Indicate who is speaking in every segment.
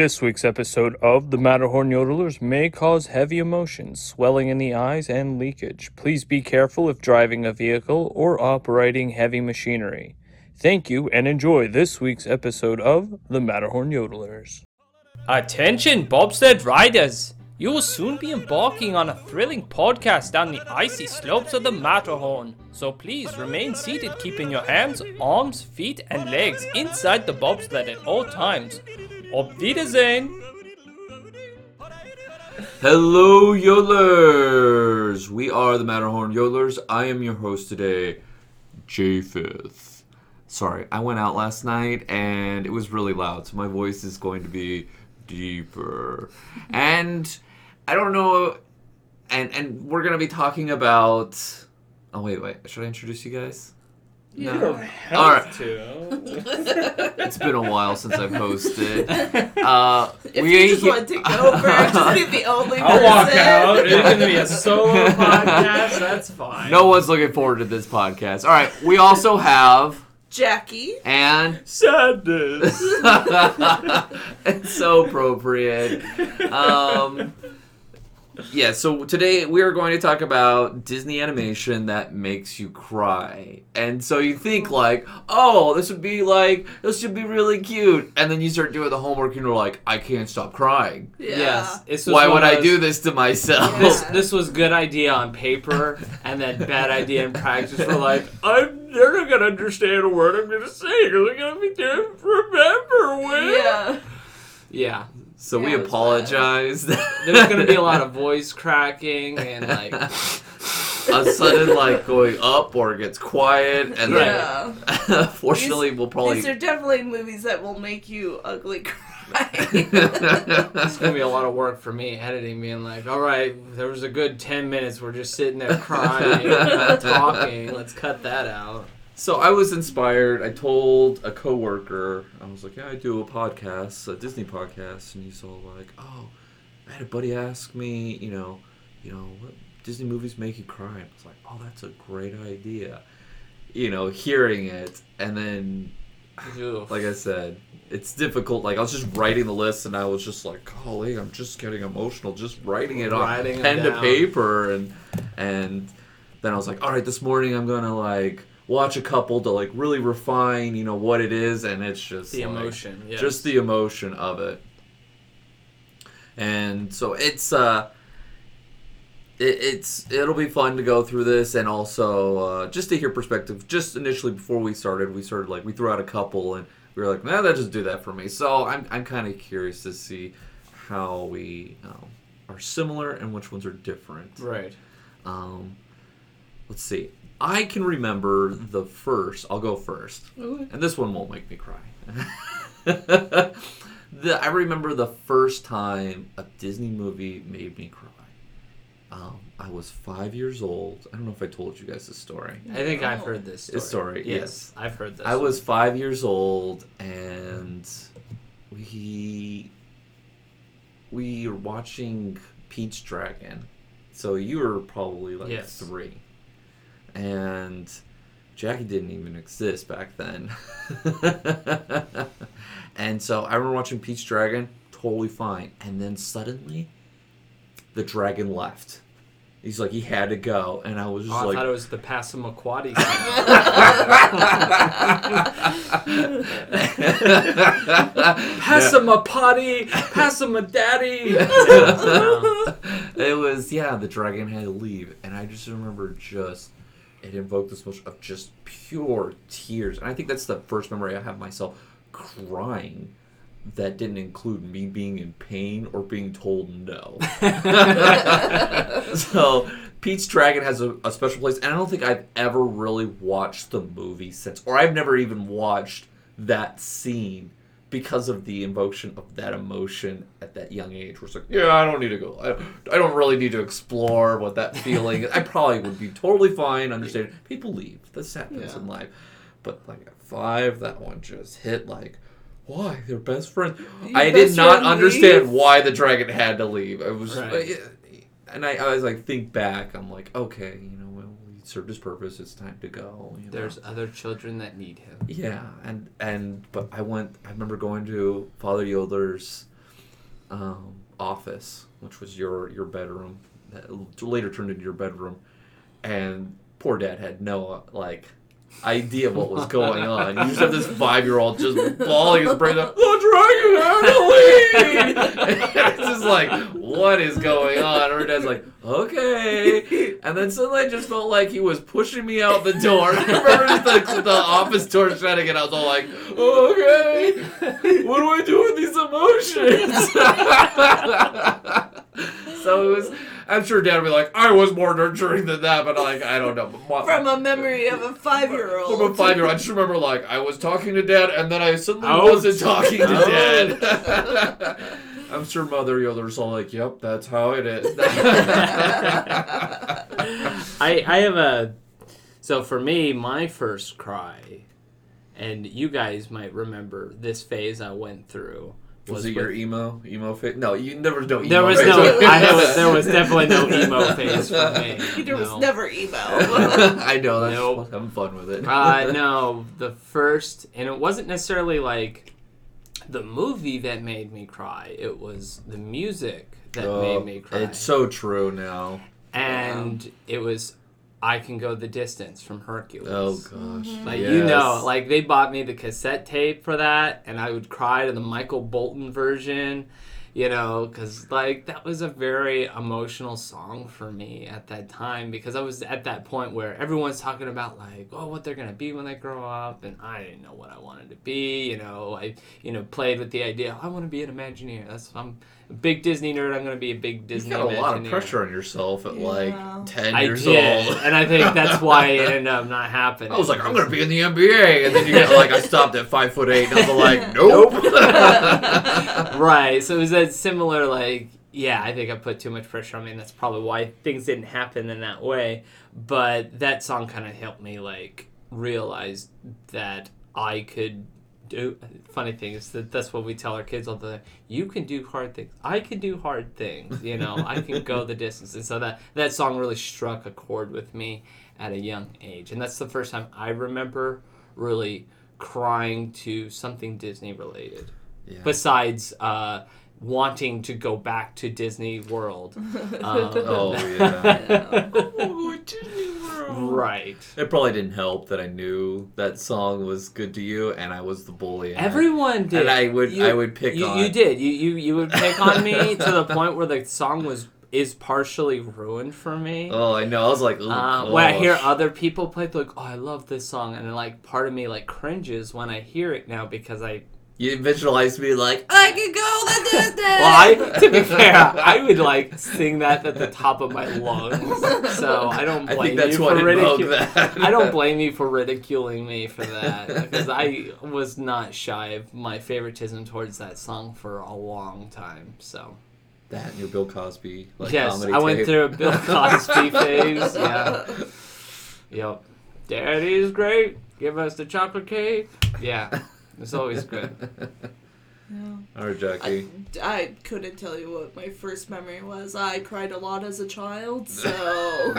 Speaker 1: This week's episode of The Matterhorn Yodelers may cause heavy emotions, swelling in the eyes, and leakage. Please be careful if driving a vehicle or operating heavy machinery. Thank you and enjoy this week's episode of The Matterhorn Yodelers. Attention, bobsled riders! You will soon be embarking on a thrilling podcast down the icy slopes of the Matterhorn. So please remain seated, keeping your hands, arms, feet, and legs inside the bobsled at all times. Auf Wiedersehen!
Speaker 2: Hello, Yodelers! We are the Matterhorn Yodelers. I am your host today, Japheth. Sorry, I went out last night and it was really loud, so my voice is going to be deeper. And I don't know, and and we're gonna be talking about. Oh wait, wait. Should I introduce you guys?
Speaker 1: You
Speaker 2: No.
Speaker 1: don't have
Speaker 2: All right.
Speaker 1: to.
Speaker 2: It's been a while since I've hosted. Uh,
Speaker 3: If
Speaker 2: we
Speaker 3: you just want to take over, just be the only
Speaker 1: I'll walk out. It's gonna be a solo podcast. That's fine.
Speaker 2: no one's looking forward to this podcast. All right, we also have
Speaker 3: Jackie.
Speaker 2: and
Speaker 1: sadness.
Speaker 2: it's so appropriate. Um, yeah, so today we are going to talk about Disney animation that makes you cry. And so you think oh. like, oh, this would be like, this should be really cute. And then you start doing the homework and you're like, I can't stop crying.
Speaker 3: Yeah.
Speaker 4: Yes. This
Speaker 2: Why would
Speaker 4: of
Speaker 2: I do this to myself?
Speaker 4: This this was good idea on paper, and then bad idea in practice. We're like, I'm they're not gonna understand a word I'm gonna say. They're gonna be doing remember when.
Speaker 3: Yeah.
Speaker 4: Yeah.
Speaker 2: So we
Speaker 3: Yeah, was
Speaker 2: apologize.
Speaker 4: There's gonna be a lot of voice cracking and like.
Speaker 2: a sudden like going up or it gets quiet and then
Speaker 3: Yeah.
Speaker 2: fortunately we'll probably
Speaker 3: These are definitely movies that will make you ugly cry.
Speaker 4: It's gonna be a lot of work for me editing, being like, all right, there was a good ten minutes. We're just sitting there crying, talking. Let's cut that out.
Speaker 2: So I was inspired. I told a coworker, I was like, "Yeah, I do a podcast, a Disney podcast," and he's all like, "Oh, I had a buddy ask me, you know, you know, what Disney movies make you cry?" And I was like, "Oh, that's a great idea." You know, hearing it, and then,
Speaker 4: Oof.
Speaker 2: like I said, it's difficult. Like I was just writing the list, and I was just like, "Golly, I'm just getting emotional just writing it
Speaker 4: Writing
Speaker 2: on pen to paper," and and then I was like, "All right, this morning I'm gonna like." Watch a couple to like really refine you know what it is and it's just
Speaker 4: the
Speaker 2: like,
Speaker 4: emotion. Yes.
Speaker 2: just the emotion of it and so it's uh it, it's it'll be fun to go through this and also uh, just to hear perspective just initially before we started we started like we threw out a couple and we were like nah that just do that for me so i'm, I'm kind of curious to see how we um, are similar and which ones are different
Speaker 4: right.
Speaker 2: um, let's see. I can remember the first. I'll go first, and this one won't make me cry. the, I remember the first time a Disney movie made me cry. Um, I was five years old. I don't know if I told you guys this story.
Speaker 4: I think I've
Speaker 3: Oh.
Speaker 4: heard this story.
Speaker 2: This story,
Speaker 4: yes,
Speaker 2: yes.
Speaker 4: I've heard this.
Speaker 2: I was five years old, and we we were watching Pete's Dragon. So you were probably like
Speaker 4: Yes.
Speaker 2: three, and Jackie didn't even exist back then. and so I remember watching Pete's Dragon, totally fine, and then suddenly, the dragon left. He's like he had to go, and I was just
Speaker 4: Oh, I
Speaker 2: like,
Speaker 4: thought it was the Passamaquoddy. Passamaquoddy, Passamadaddy.
Speaker 2: it was yeah the dragon had to leave and i just remember just it invoked this emotion of just pure tears. And i think that's the first memory i have myself crying that didn't include me being in pain or being told no. So pete's dragon has a, a special place and i don't think i've ever really watched the movie since or i've never even watched that scene because of the invocation of that emotion at that young age where it's like yeah i don't need to go i, I don't really need to explore what that feeling i probably would be totally fine understanding people leave. This happens
Speaker 4: Yeah.
Speaker 2: in life. But like at five that one just hit like why? They're best friends.
Speaker 3: Your
Speaker 2: i did not understand
Speaker 3: leave?
Speaker 2: why the dragon had to leave. It was
Speaker 4: Right.
Speaker 2: Uh, and I, I was like think back. I'm like okay you know he served his purpose it's time to go you know?
Speaker 4: There's other children that need him.
Speaker 2: Yeah, and and but I went. I remember going to Father Yoder's um, office, which was your your bedroom, that later turned into your bedroom, and poor dad had no like idea of what was going on. You just have this five year old just bawling his brains out, the dragon Halloween! it's just like, what is going on? And her dad's like, okay. And then suddenly I just felt like he was pushing me out the door. I remember just the, the office door shutting and I was all like, okay, what do I do with these emotions? so it was. I'm sure Dad would be like, I was more nurturing than that, but like, I don't know. But my-
Speaker 3: From a memory of a five year old.
Speaker 2: from a five year old. I just remember like I was talking to dad and then I suddenly
Speaker 4: Ouch.
Speaker 2: wasn't talking to
Speaker 4: oh.
Speaker 2: dad. I'm sure Mother Yoder's all like, Yep, that's how it is.
Speaker 4: I I have a so for me my first cry, and you guys might remember this phase I went through.
Speaker 2: Was it
Speaker 4: with-
Speaker 2: your emo emo face? No, you there was no emo.
Speaker 4: There was
Speaker 2: right?
Speaker 4: no. I have, there was definitely no emo phase for me.
Speaker 3: Peter was never emo.
Speaker 2: I know that's
Speaker 4: Nope.
Speaker 2: I'm fun with it.
Speaker 4: Uh, no, the first, and it wasn't necessarily like the movie that made me cry. It was the music that
Speaker 2: Oh,
Speaker 4: made me cry.
Speaker 2: It's so true now.
Speaker 4: and it was I Can Go the Distance from Hercules.
Speaker 2: Oh gosh. Mm-hmm.
Speaker 4: Like you know, like they bought me the cassette tape for that, and I would cry to the Michael Bolton version, you know, because like that was a very emotional song for me at that time because I was at that point where everyone's talking about like, oh, what they're gonna be when they grow up, and I didn't know what I wanted to be. You know, I you know played with the idea oh, I want to be an Imagineer. That's what I'm a big Disney nerd. I'm gonna be a big Disney.
Speaker 2: you
Speaker 4: Disney.
Speaker 2: got a lot of pressure on yourself at
Speaker 3: Yeah.
Speaker 2: like ten
Speaker 4: I
Speaker 2: years
Speaker 4: did,
Speaker 2: old.
Speaker 4: and I think that's why it ended up not happening.
Speaker 2: I was like, I'm gonna be in the NBA, and then you get like, I stopped at five foot eight, and I was like, nope.
Speaker 4: right. So it was that similar, like, yeah, I think I put too much pressure on me, and that's probably why things didn't happen in that way. But that song kind of helped me, like, realize that I could do. Funny thing is that that's what we tell our kids all the time. You can do hard things. I can do hard things. You know, I can go the distance. And so that that song really struck a chord with me at a young age, and that's the first time I remember really crying to something Disney related
Speaker 2: Yeah.
Speaker 4: besides uh, wanting to go back to Disney World. Um,
Speaker 2: Oh, yeah.
Speaker 4: right.
Speaker 2: It probably didn't help that I knew that song was good to you, and I was the bully. and I-
Speaker 4: Everyone did.
Speaker 2: And I would- I would pick
Speaker 4: you,
Speaker 2: on-
Speaker 4: You did. You, you you would pick on me to the point where the song was is partially ruined for me.
Speaker 2: Oh, I know. I was like, oh,
Speaker 4: Uh, when I hear other people play, they're like, "Oh, I love this song," and then, like part of me like cringes when I hear it now because I
Speaker 2: you visualize me like, I can go the distance.
Speaker 4: Well, I, to be fair, I would like sing that at the top of my lungs. So I don't
Speaker 2: I
Speaker 4: blame
Speaker 2: think that's
Speaker 4: you
Speaker 2: what
Speaker 4: for ridiculing.
Speaker 2: that.
Speaker 4: I don't blame you for ridiculing me for that because I was not shy of my favoritism towards that song for a long time. So
Speaker 2: that and your Bill Cosby like
Speaker 4: yes, I went
Speaker 2: tape.
Speaker 4: through a Bill Cosby phase. Yeah. Yep. Daddy's great. Give us the chocolate cake. Yeah. It's always good.
Speaker 2: All right,
Speaker 3: I,
Speaker 2: Jackie.
Speaker 3: I couldn't tell you what my first memory was. I cried a lot as a child, so.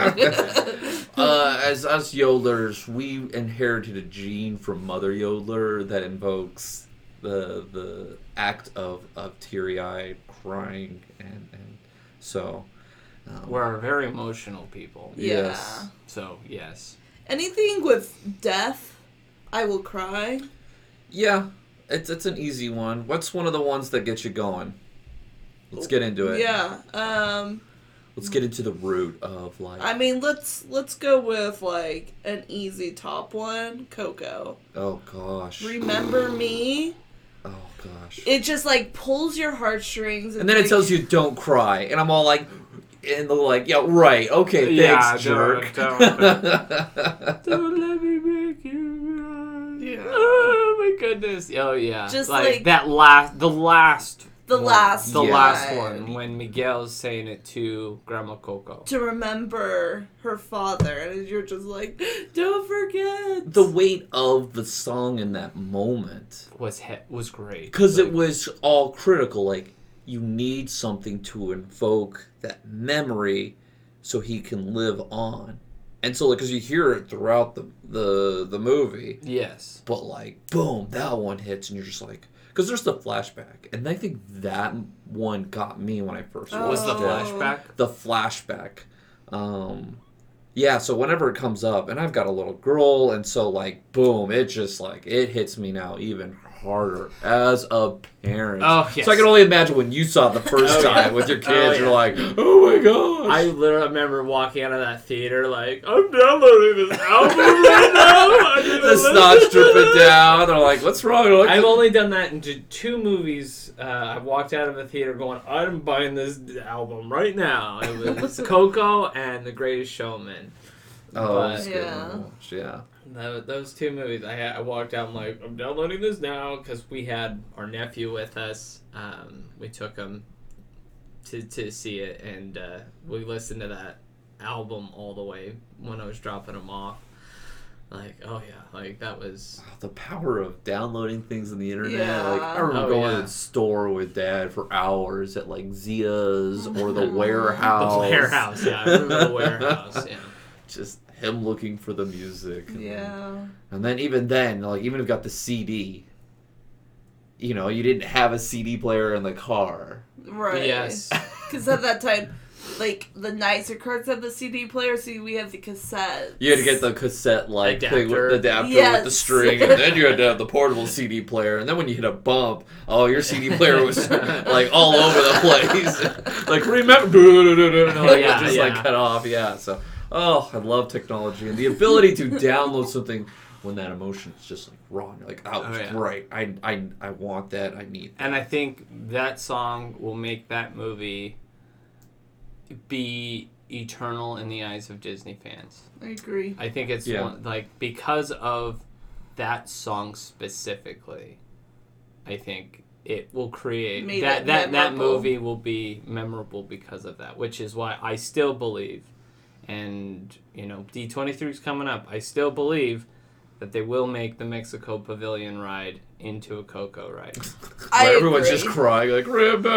Speaker 2: uh, as us yodelers, we inherited a gene from Mother Yodeler that invokes the the act of, of teary eyed crying, and, and so um,
Speaker 4: We're very emotional people.
Speaker 3: yeah.
Speaker 2: Yes.
Speaker 4: So yes.
Speaker 3: Anything with death, I will cry.
Speaker 2: Yeah, it's it's an easy one. What's one of the ones that gets you going? Let's get into it.
Speaker 3: Yeah. Um.
Speaker 2: Let's get into the root of like.
Speaker 3: I mean, let's let's go with like an easy top one, Coco.
Speaker 2: oh gosh.
Speaker 3: Remember me?
Speaker 2: Oh gosh.
Speaker 3: It just like pulls your heartstrings,
Speaker 2: And then it tells you don't cry, and I'm all like, and they're like, yeah, right, okay,
Speaker 4: Yeah,
Speaker 2: thanks, jerk.
Speaker 4: don't- Don't my goodness. Oh yeah.
Speaker 3: Just
Speaker 4: like,
Speaker 3: like-
Speaker 4: that last, the last,
Speaker 3: the
Speaker 4: one.
Speaker 3: last,
Speaker 4: the
Speaker 2: Yeah.
Speaker 4: last one when Miguel's saying it to Grandma Coco.
Speaker 3: to remember her father, and you're just like, don't forget.
Speaker 2: the weight of the song in that moment,
Speaker 4: Was he- was great
Speaker 2: because
Speaker 4: Like,
Speaker 2: it was all critical. Like you need something to invoke that memory, so he can live on. And so, like, because you hear it throughout the the the movie,
Speaker 4: yes.
Speaker 2: but like, boom, that one hits, and you're just like, because there's the flashback, and I think that one got me when I first
Speaker 3: Oh.
Speaker 4: Was the flashback?
Speaker 2: the flashback. Um, yeah, so whenever it comes up, and I've got a little girl, and so like, boom, it just like it hits me now even harder as a parent.
Speaker 4: Oh, yes.
Speaker 2: So I can only imagine when you saw it the first
Speaker 4: Oh, yeah.
Speaker 2: time with your kids,
Speaker 4: Oh,
Speaker 2: you're
Speaker 4: yeah.
Speaker 2: like, oh my gosh.
Speaker 4: I literally remember walking out of that theater like, I'm downloading this album right now.
Speaker 2: The snot's dripping down. They're like, what's wrong? Like,
Speaker 4: I've only done that in two movies. Uh, I walked out of the theater going, I'm buying this album right now. It was Coco and The Greatest Showman.
Speaker 2: Oh,
Speaker 4: but-
Speaker 2: it's good
Speaker 3: Yeah.
Speaker 2: watch, yeah.
Speaker 4: Tho- Those two movies, I, I walked out. I'm like, I'm downloading this now because we had our nephew with us. Um, we took him to to see it, and uh, we listened to that album all the way when I was dropping him off. Like, oh yeah, like that was.
Speaker 2: The power of downloading things on the internet.
Speaker 3: Yeah.
Speaker 2: Like I remember
Speaker 4: Oh,
Speaker 2: going
Speaker 4: yeah.
Speaker 2: to the store with dad for hours at like Zia's or the
Speaker 4: The
Speaker 2: warehouse.
Speaker 4: warehouse, yeah, I remember the warehouse, yeah.
Speaker 2: Just him looking for the music. And then-
Speaker 3: Yeah.
Speaker 2: And then even then, like even if you got the CD, you know, you didn't have a CD player in the car.
Speaker 3: Right.
Speaker 4: Yes.
Speaker 3: Because at that time, like the nicer cars had the CD player, so we had the cassette.
Speaker 2: You had to get the cassette like thing with
Speaker 4: Adapter.
Speaker 2: the adapter with the string, and then you had to have the portable CD player. And then when you hit a bump, oh, your CD player was like all over the place. like remember, like,
Speaker 4: Yeah,
Speaker 2: just
Speaker 4: yeah.
Speaker 2: like cut off. Yeah. So, oh, I love technology and the ability to download something when that emotion is just like raw. You're like, oh,
Speaker 4: Oh, yeah.
Speaker 2: right. I, I, I want that. I need. That.
Speaker 4: And I think that song will make that movie be eternal in the eyes of Disney fans.
Speaker 3: I agree.
Speaker 4: I think it's
Speaker 2: Yeah.
Speaker 4: one, like because of that song specifically. I think it will create
Speaker 3: Made
Speaker 4: that that that
Speaker 3: memorable.
Speaker 4: movie will be memorable because of that, which is why I still believe, and you know D twenty three is coming up. I still believe that they will make the Mexico Pavilion ride into a Coco ride.
Speaker 3: I
Speaker 2: Where everyone's
Speaker 3: agree.
Speaker 2: just crying like remember.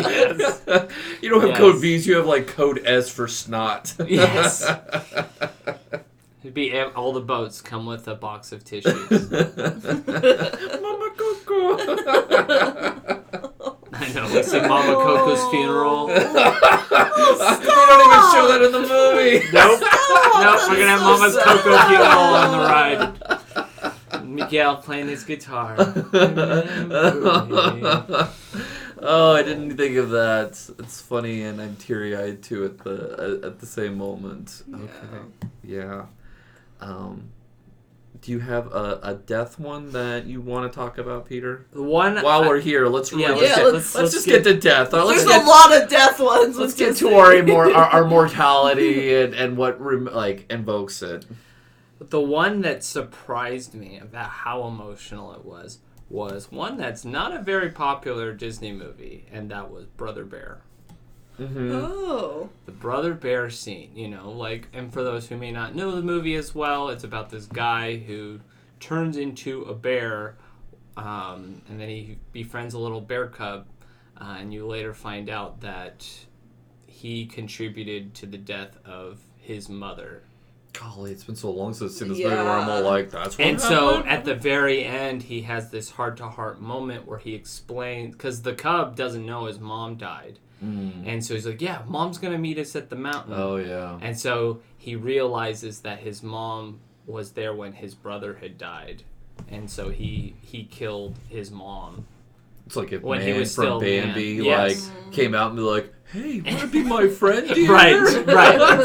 Speaker 4: Yes.
Speaker 2: You don't have
Speaker 4: Yes.
Speaker 2: code V's. You have like code S for snot.
Speaker 4: Yes. It'd be all the boats come with a box of tissues.
Speaker 2: Mama Coco.
Speaker 4: I know. Mama Coco's funeral.
Speaker 2: they don't even show that in the movie.
Speaker 4: Nope. Nope. We're gonna have
Speaker 3: that's
Speaker 4: Mama's Coco
Speaker 3: sad.
Speaker 4: funeral on the ride. Miguel playing his guitar.
Speaker 2: oh, I didn't think of that. It's funny, and I'm teary eyed too at the at the same moment. Okay, yeah. Um, do you have a, a death one that you want to talk about, Peter?
Speaker 4: The one.
Speaker 2: While
Speaker 4: I-
Speaker 2: we're here, let's really
Speaker 4: yeah,
Speaker 2: let's,
Speaker 3: let's
Speaker 2: get,
Speaker 3: get-
Speaker 2: let's,
Speaker 4: let's
Speaker 2: just
Speaker 4: get-
Speaker 2: get, to death. Uh, Let's
Speaker 3: There's
Speaker 2: get,
Speaker 3: a lot of death ones.
Speaker 2: let's get to our, our our mortality and, and what like invokes it.
Speaker 4: But The one that surprised me about how emotional it was was one that's not a very popular Disney movie, and that was Brother Bear.
Speaker 2: Mm-hmm.
Speaker 3: Oh.
Speaker 4: the brother bear scene you know like and for those who may not know the movie as well it's about this guy who turns into a bear um, and then he befriends a little bear cub uh, and you later find out that he contributed to the death of his mother
Speaker 2: Golly, it's been so long since I've seen this movie where I'm all like, "That's what."
Speaker 4: and so
Speaker 2: happened.
Speaker 4: at the very end he has this heart-to-heart moment where he explains because the cub doesn't know his mom died
Speaker 2: Mm.
Speaker 4: and so he's like yeah mom's gonna meet us at the mountain
Speaker 2: Oh yeah.
Speaker 4: And so he realizes that his mom was there when his brother had died. And so he he killed his mom.
Speaker 2: It's like if
Speaker 4: When
Speaker 2: man
Speaker 4: he was
Speaker 2: from
Speaker 4: still man.
Speaker 2: Bambi
Speaker 4: Yes.
Speaker 2: like came out and be like, "Hey, want to be my friend?" Dear?
Speaker 4: Right, right,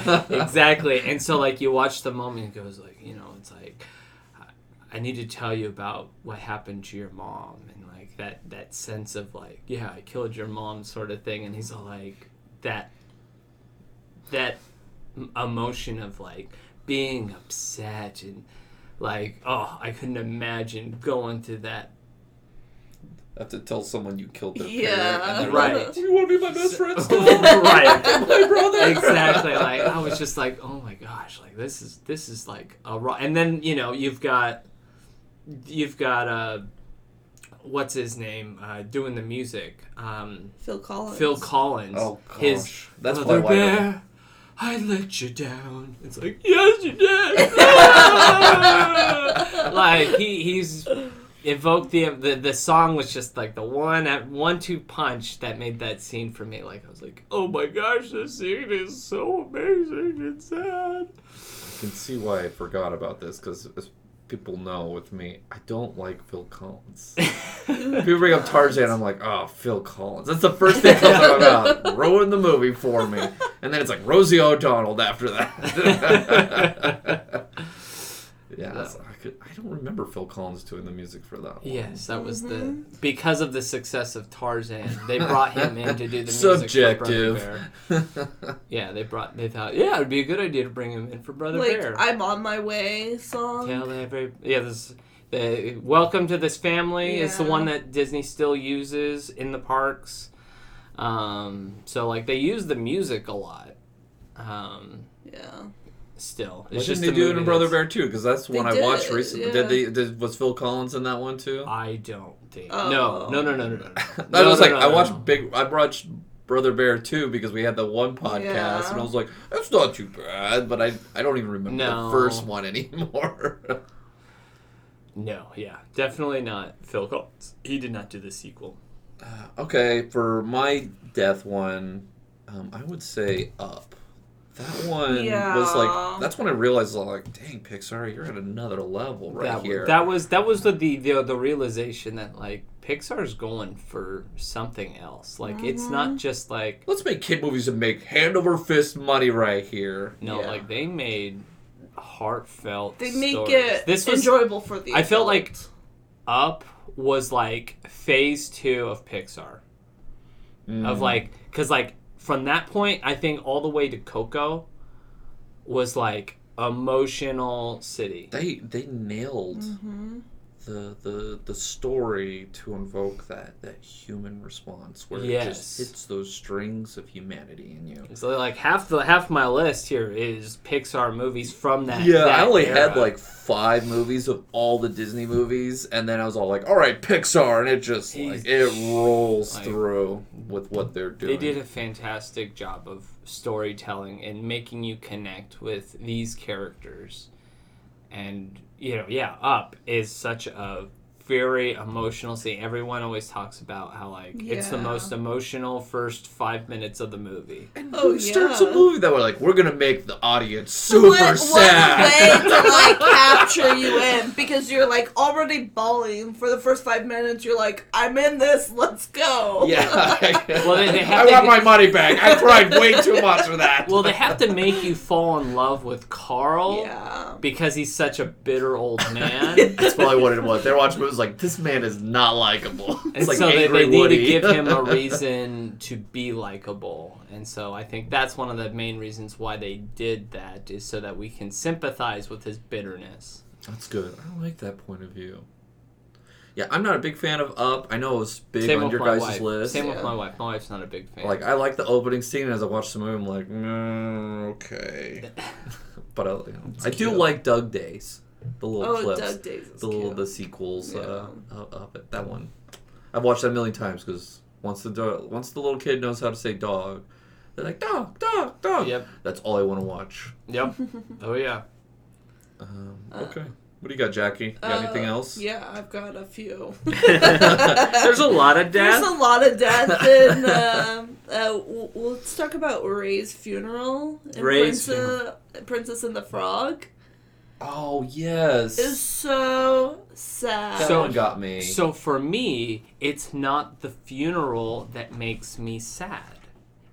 Speaker 4: exactly. exactly. And so like you watch the moment it goes like, you know, it's like I- need to tell you about what happened to your mom like that that sense of like, yeah, I killed your mom sort of thing and he's all like that that emotion of like being upset and like, oh, I couldn't imagine going through that I
Speaker 2: have to tell someone you killed their
Speaker 3: Yeah.
Speaker 2: parent, and they're
Speaker 4: Right.
Speaker 2: like, "You want to be my best friend still?"
Speaker 4: right.
Speaker 2: my brother.
Speaker 4: exactly like i was just like oh my gosh like this is this is like a raw and then you know you've got you've got uh what's his name uh doing the music um
Speaker 3: Phil Collins.
Speaker 4: phil collins
Speaker 2: Oh gosh,
Speaker 4: his
Speaker 2: that's why
Speaker 4: Brother
Speaker 2: White Album-
Speaker 4: bear i let you down it's like yes you did like he he's evoked the, the the song was just like the one at one two punch that made that scene for me. Like I was like, oh my gosh, this scene is so amazing and sad.
Speaker 2: I can see why I forgot about this because as people know with me, I don't like Phil Collins. people bring up Tarzan, I'm like, oh, Phil Collins. That's the first thing comes up about. Ruined the movie for me. And then it's like Rosie O'Donnell after that. yeah, that's- I, could, I don't remember Phil Collins doing the music for that one.
Speaker 4: Yes, that was the because of the success of Tarzan, they brought him in to do the music for
Speaker 2: Subjective.
Speaker 4: Brother Bear. Yeah, they brought they thought yeah it'd be a good idea to bring him in for Brother
Speaker 3: like
Speaker 4: Bear.
Speaker 3: I'm on my way song.
Speaker 4: Tell every yeah this the welcome to this family is the one that Disney still uses in the parks. Um, so like they use the music a lot. Um,
Speaker 3: Yeah.
Speaker 4: Still,
Speaker 2: Why didn't they do it in Brother Bear too? Because that's
Speaker 3: They
Speaker 2: one I
Speaker 3: did,
Speaker 2: watched recently.
Speaker 3: yeah.
Speaker 2: Did they? Did, was Phil Collins in that one too?
Speaker 4: I don't think.
Speaker 3: Oh.
Speaker 4: No, no, no, no, no, no.
Speaker 2: I
Speaker 4: No,
Speaker 2: was
Speaker 4: no,
Speaker 2: like,
Speaker 4: no,
Speaker 2: I
Speaker 4: no,
Speaker 2: watched
Speaker 4: no.
Speaker 2: Big. I watched Brother Bear too because we had the one podcast,
Speaker 3: Yeah.
Speaker 2: and I was like, that's not too bad. But I, I don't even remember
Speaker 4: No.
Speaker 2: the first one anymore.
Speaker 4: No, yeah, definitely not Phil Collins. He did not do the sequel.
Speaker 2: okay, for my death one, um, I would say Up. That one was like. That's when I realized, like, dang, Pixar, you're at another level right
Speaker 4: that,
Speaker 2: here.
Speaker 4: that was that was the, the the the realization that like Pixar's going for something else. Like it's not just like
Speaker 2: Let's make kid movies and make hand over fist money right here.
Speaker 4: no,
Speaker 3: Yeah.
Speaker 4: like they made heartfelt.
Speaker 3: They make
Speaker 4: stories.
Speaker 3: it
Speaker 4: This was
Speaker 3: enjoyable for the
Speaker 4: I felt like- Up was like phase two of Pixar.
Speaker 2: Mm.
Speaker 4: Of like, cause like from that point, I think all the way to Coco was like emotional city.
Speaker 2: they they nailed
Speaker 3: Mm-hmm.
Speaker 2: The the the story to invoke that that human response where it just hits those strings of humanity in you.
Speaker 4: So like half the half my list here is Pixar movies from that.
Speaker 2: Yeah,
Speaker 4: that
Speaker 2: I only had like five movies of all the Disney movies, and then I was all like, "All right, Pixar," and it just like it rolls
Speaker 4: Like-
Speaker 2: through with what they're doing.
Speaker 4: They did a fantastic job of storytelling and making you connect with these characters. And, you know, yeah, Up is such a very emotional scene. Everyone always talks about how, like, it's the most emotional first five minutes of the movie.
Speaker 3: Oh,
Speaker 2: Who starts a movie that we're like, we're gonna make the audience super
Speaker 3: what, what
Speaker 2: sad.
Speaker 3: a way to like capture you in because you're like already bawling for the first five minutes. You're like, I'm in this. Let's go.
Speaker 2: yeah.
Speaker 4: Well, they- they
Speaker 2: I
Speaker 4: have to
Speaker 2: want
Speaker 4: get-
Speaker 2: my money back. I cried way too much for that.
Speaker 4: Well, they have to make you fall in love with Carl
Speaker 3: Yeah.
Speaker 4: because he's such a bitter old man.
Speaker 2: That's probably what it was. They're watching movies like this man is not likable. It's
Speaker 4: And
Speaker 2: like
Speaker 4: so they,
Speaker 2: angry
Speaker 4: they need
Speaker 2: Woody.
Speaker 4: to give him a reason to be likable. And so I think that's one of the main reasons why they did that is so that we can sympathize with his bitterness.
Speaker 2: That's good. I like that point of view. Yeah, I'm not a big fan of Up. I know it was big
Speaker 4: Same
Speaker 2: on your guys'
Speaker 4: wife.
Speaker 2: list.
Speaker 4: Same with my wife. My wife's not a big fan.
Speaker 2: Like I like the opening scene. As I watch the movie, I'm like, mm, okay. but I, you know, I do like Dug Days, the little
Speaker 3: Oh,
Speaker 2: clips,
Speaker 3: Dug Days is
Speaker 2: the little
Speaker 3: cute.
Speaker 2: the sequels uh,
Speaker 3: Yeah.
Speaker 2: of of it. That one, I've watched that a million times because once the do- once the little kid knows how to say dog, they're like dog, dog, dog.
Speaker 4: Yep.
Speaker 2: That's all I want to watch.
Speaker 4: Yep. oh yeah.
Speaker 2: Um, okay. What do you got, Jackie? You got anything
Speaker 3: Uh,
Speaker 2: else?
Speaker 3: Yeah, I've got a few.
Speaker 4: There's a lot of death.
Speaker 3: There's a lot of death in. Um, uh, w- w- let's talk about Ray's funeral. in
Speaker 4: Ray's
Speaker 3: Princess, Princess and the Frog.
Speaker 2: Oh yes.
Speaker 3: Is so sad.
Speaker 2: that
Speaker 4: So-
Speaker 2: one got me.
Speaker 4: So for me, it's not the funeral that makes me sad.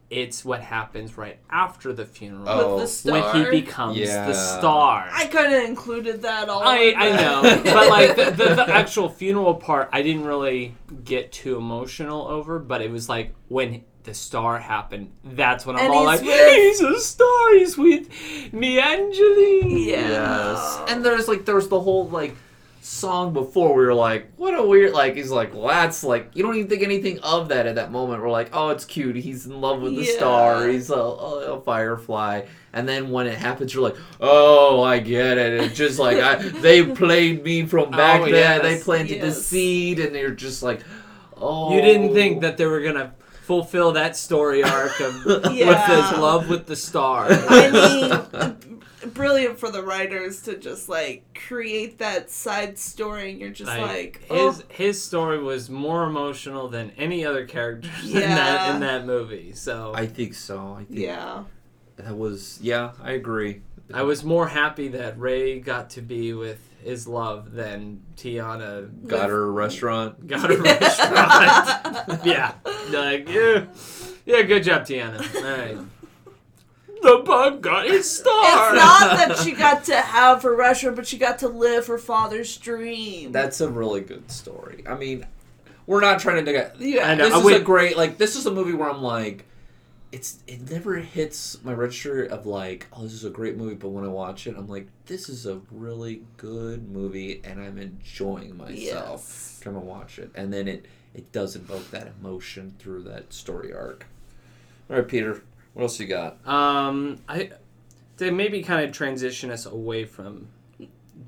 Speaker 4: It's what happens right after the funeral
Speaker 2: Oh.
Speaker 3: with the star.
Speaker 4: when he becomes
Speaker 2: Yeah.
Speaker 4: the star.
Speaker 3: I kind of included that all.
Speaker 4: I, I know, but like the, the, the actual funeral part, I didn't really get too emotional over. But it was like when the star happened, that's when I'm
Speaker 3: And
Speaker 4: all
Speaker 3: he's
Speaker 4: like,
Speaker 3: with-
Speaker 4: "He's a star. He's with me, Angeline."
Speaker 3: Yeah.
Speaker 2: Yes. And there's like there's the whole like song before we were like, what a weird like he's like, well that's like you don't even think anything of that at that moment. We're like, oh it's cute, he's in love with the
Speaker 3: Yeah.
Speaker 2: star, he's a, a, a firefly. And then when it happens, you're like, "Oh, I get it." It's just like I, they played me from oh, back
Speaker 4: Oh,
Speaker 2: then.
Speaker 4: yes.
Speaker 2: They planted the seed, and they're just like, "Oh."
Speaker 4: You didn't oh. think that they were gonna fulfill that story arc of with
Speaker 3: Yeah.
Speaker 4: his love with the star.
Speaker 3: I mean, brilliant for the writers to just like create that side story, and you're just like,
Speaker 4: his
Speaker 3: oh,
Speaker 4: his story was more emotional than any other characters in that in that movie. So
Speaker 2: I think so. I think
Speaker 3: yeah,
Speaker 2: that was yeah. I agree.
Speaker 4: I was more happy that Ray got to be with his love than Tiana
Speaker 2: got her restaurant.
Speaker 4: got a restaurant. yeah, like yeah, yeah. Good job, Tiana. All right. The bug got its star.
Speaker 3: it's not that she got to have her restaurant, but she got to live her father's dream.
Speaker 2: That's a really good story. I mean, we're not trying to. Get,
Speaker 3: yeah,
Speaker 4: I know.
Speaker 2: this
Speaker 4: I
Speaker 2: is
Speaker 4: would-
Speaker 2: a great like. This is a movie where I'm like, it's it never hits my register of like, oh, this is a great movie. But when I watch it, I'm like, this is a really good movie, and I'm enjoying myself
Speaker 3: Yes.
Speaker 2: trying to watch it. And then it it does invoke that emotion through that story arc. All right, Peter, what else you got?
Speaker 4: Um, I they maybe kind of transition us away from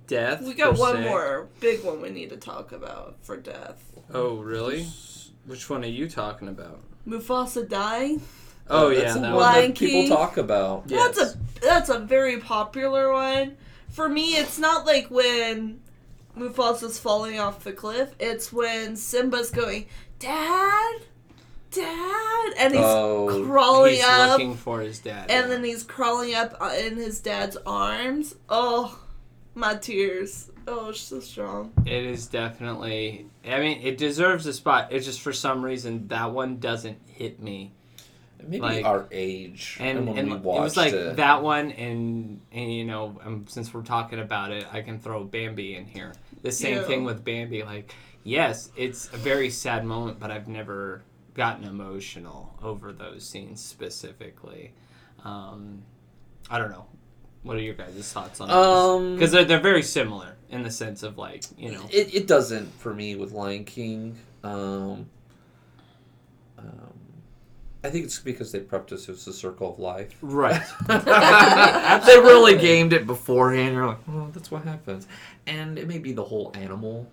Speaker 4: death.
Speaker 3: We got one
Speaker 4: se.
Speaker 3: more big one we need to talk about for death.
Speaker 4: Oh, really? Which one are you talking about?
Speaker 3: Mufasa dying.
Speaker 4: Oh yeah,
Speaker 2: that's
Speaker 4: that
Speaker 2: one
Speaker 4: one.
Speaker 2: That people talk about.
Speaker 4: Yes.
Speaker 3: That's a that's a very popular one. For me, it's not like when Mufasa's falling off the cliff. It's when Simba's going, "Dad, Dad," and he's
Speaker 2: Oh,
Speaker 3: crawling
Speaker 4: He's
Speaker 3: up,
Speaker 4: looking for his dad.
Speaker 3: and then he's crawling up uh, in his dad's arms. Oh, my tears. Oh, it's so strong.
Speaker 4: It is definitely. I mean, it deserves a spot. It's just for some reason that one doesn't hit me.
Speaker 2: maybe
Speaker 4: like-
Speaker 2: our age
Speaker 4: And
Speaker 2: and,
Speaker 4: and,
Speaker 2: when we
Speaker 4: it was like
Speaker 2: it.
Speaker 4: that one, and and you know, um, since we're talking about it, I can throw Bambi in here. The same
Speaker 3: Yeah.
Speaker 4: thing with Bambi. Like, yes, it's a very sad moment, but I've never gotten emotional over those scenes specifically. Um, I don't know. What are your guys' thoughts on those?
Speaker 2: Um,
Speaker 4: Because they're, they're very similar in the sense of like you know.
Speaker 2: It, it doesn't for me with Lion King. Um, um, I think it's because they prepped us as a circle of life.
Speaker 4: Right.
Speaker 2: they really gamed it beforehand. You're like, oh, that's what happens, and it may be the whole animal,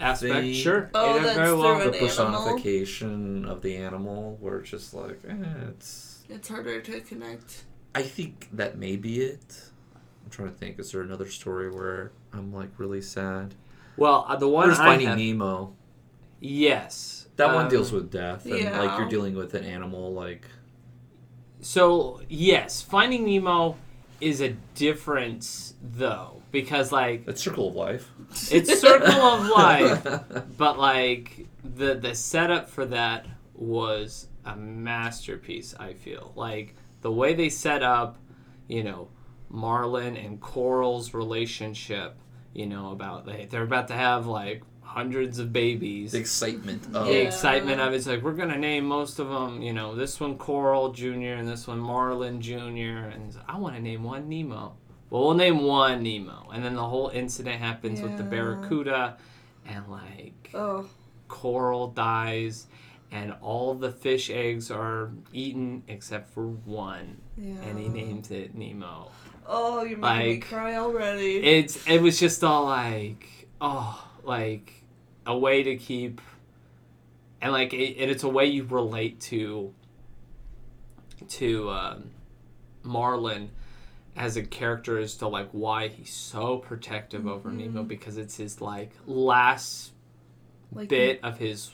Speaker 4: Aspect,
Speaker 2: See?
Speaker 4: sure.
Speaker 3: Oh,
Speaker 4: It
Speaker 3: that's
Speaker 4: very well.
Speaker 3: through
Speaker 2: the
Speaker 3: An animal?
Speaker 2: personification of the animal, where it's just like, eh, it's.
Speaker 3: It's harder to connect.
Speaker 2: I think that may be it. I'm trying to think. Is there another story where I'm like really sad?
Speaker 4: Well, uh, the one
Speaker 2: There's
Speaker 4: I
Speaker 2: Finding
Speaker 4: have,
Speaker 2: Nemo.
Speaker 4: yes,
Speaker 2: That one
Speaker 4: Um,
Speaker 2: deals with death, and like you're dealing with an animal, like
Speaker 4: So yes, Finding Nemo is a difference though because like
Speaker 2: it's circle of life.
Speaker 4: it's Circle of Life, but like the the setup for that was a masterpiece. I feel like the way they set up, you know, Marlin and Coral's relationship. You know about they they're about to have like hundreds of babies.
Speaker 2: the excitement of
Speaker 4: the
Speaker 3: Yeah.
Speaker 4: excitement of it's like we're gonna name most of them. You know, this one Coral Junior and this one Marlin Junior, and like, I want to name one Nemo. Well, we'll name one Nemo, and then the whole incident happens with the Barracuda, and like
Speaker 3: Oh,
Speaker 4: Coral dies, and all the fish eggs are eaten except for one,
Speaker 3: yeah.
Speaker 4: and he names it Nemo.
Speaker 3: Oh, you're making me cry already.
Speaker 4: It's it was just all like oh like a way to keep and like it, and it's a way you relate to to um, Marlin as a character as to like why he's so protective over Nemo because it's his like last
Speaker 3: like
Speaker 4: bit of his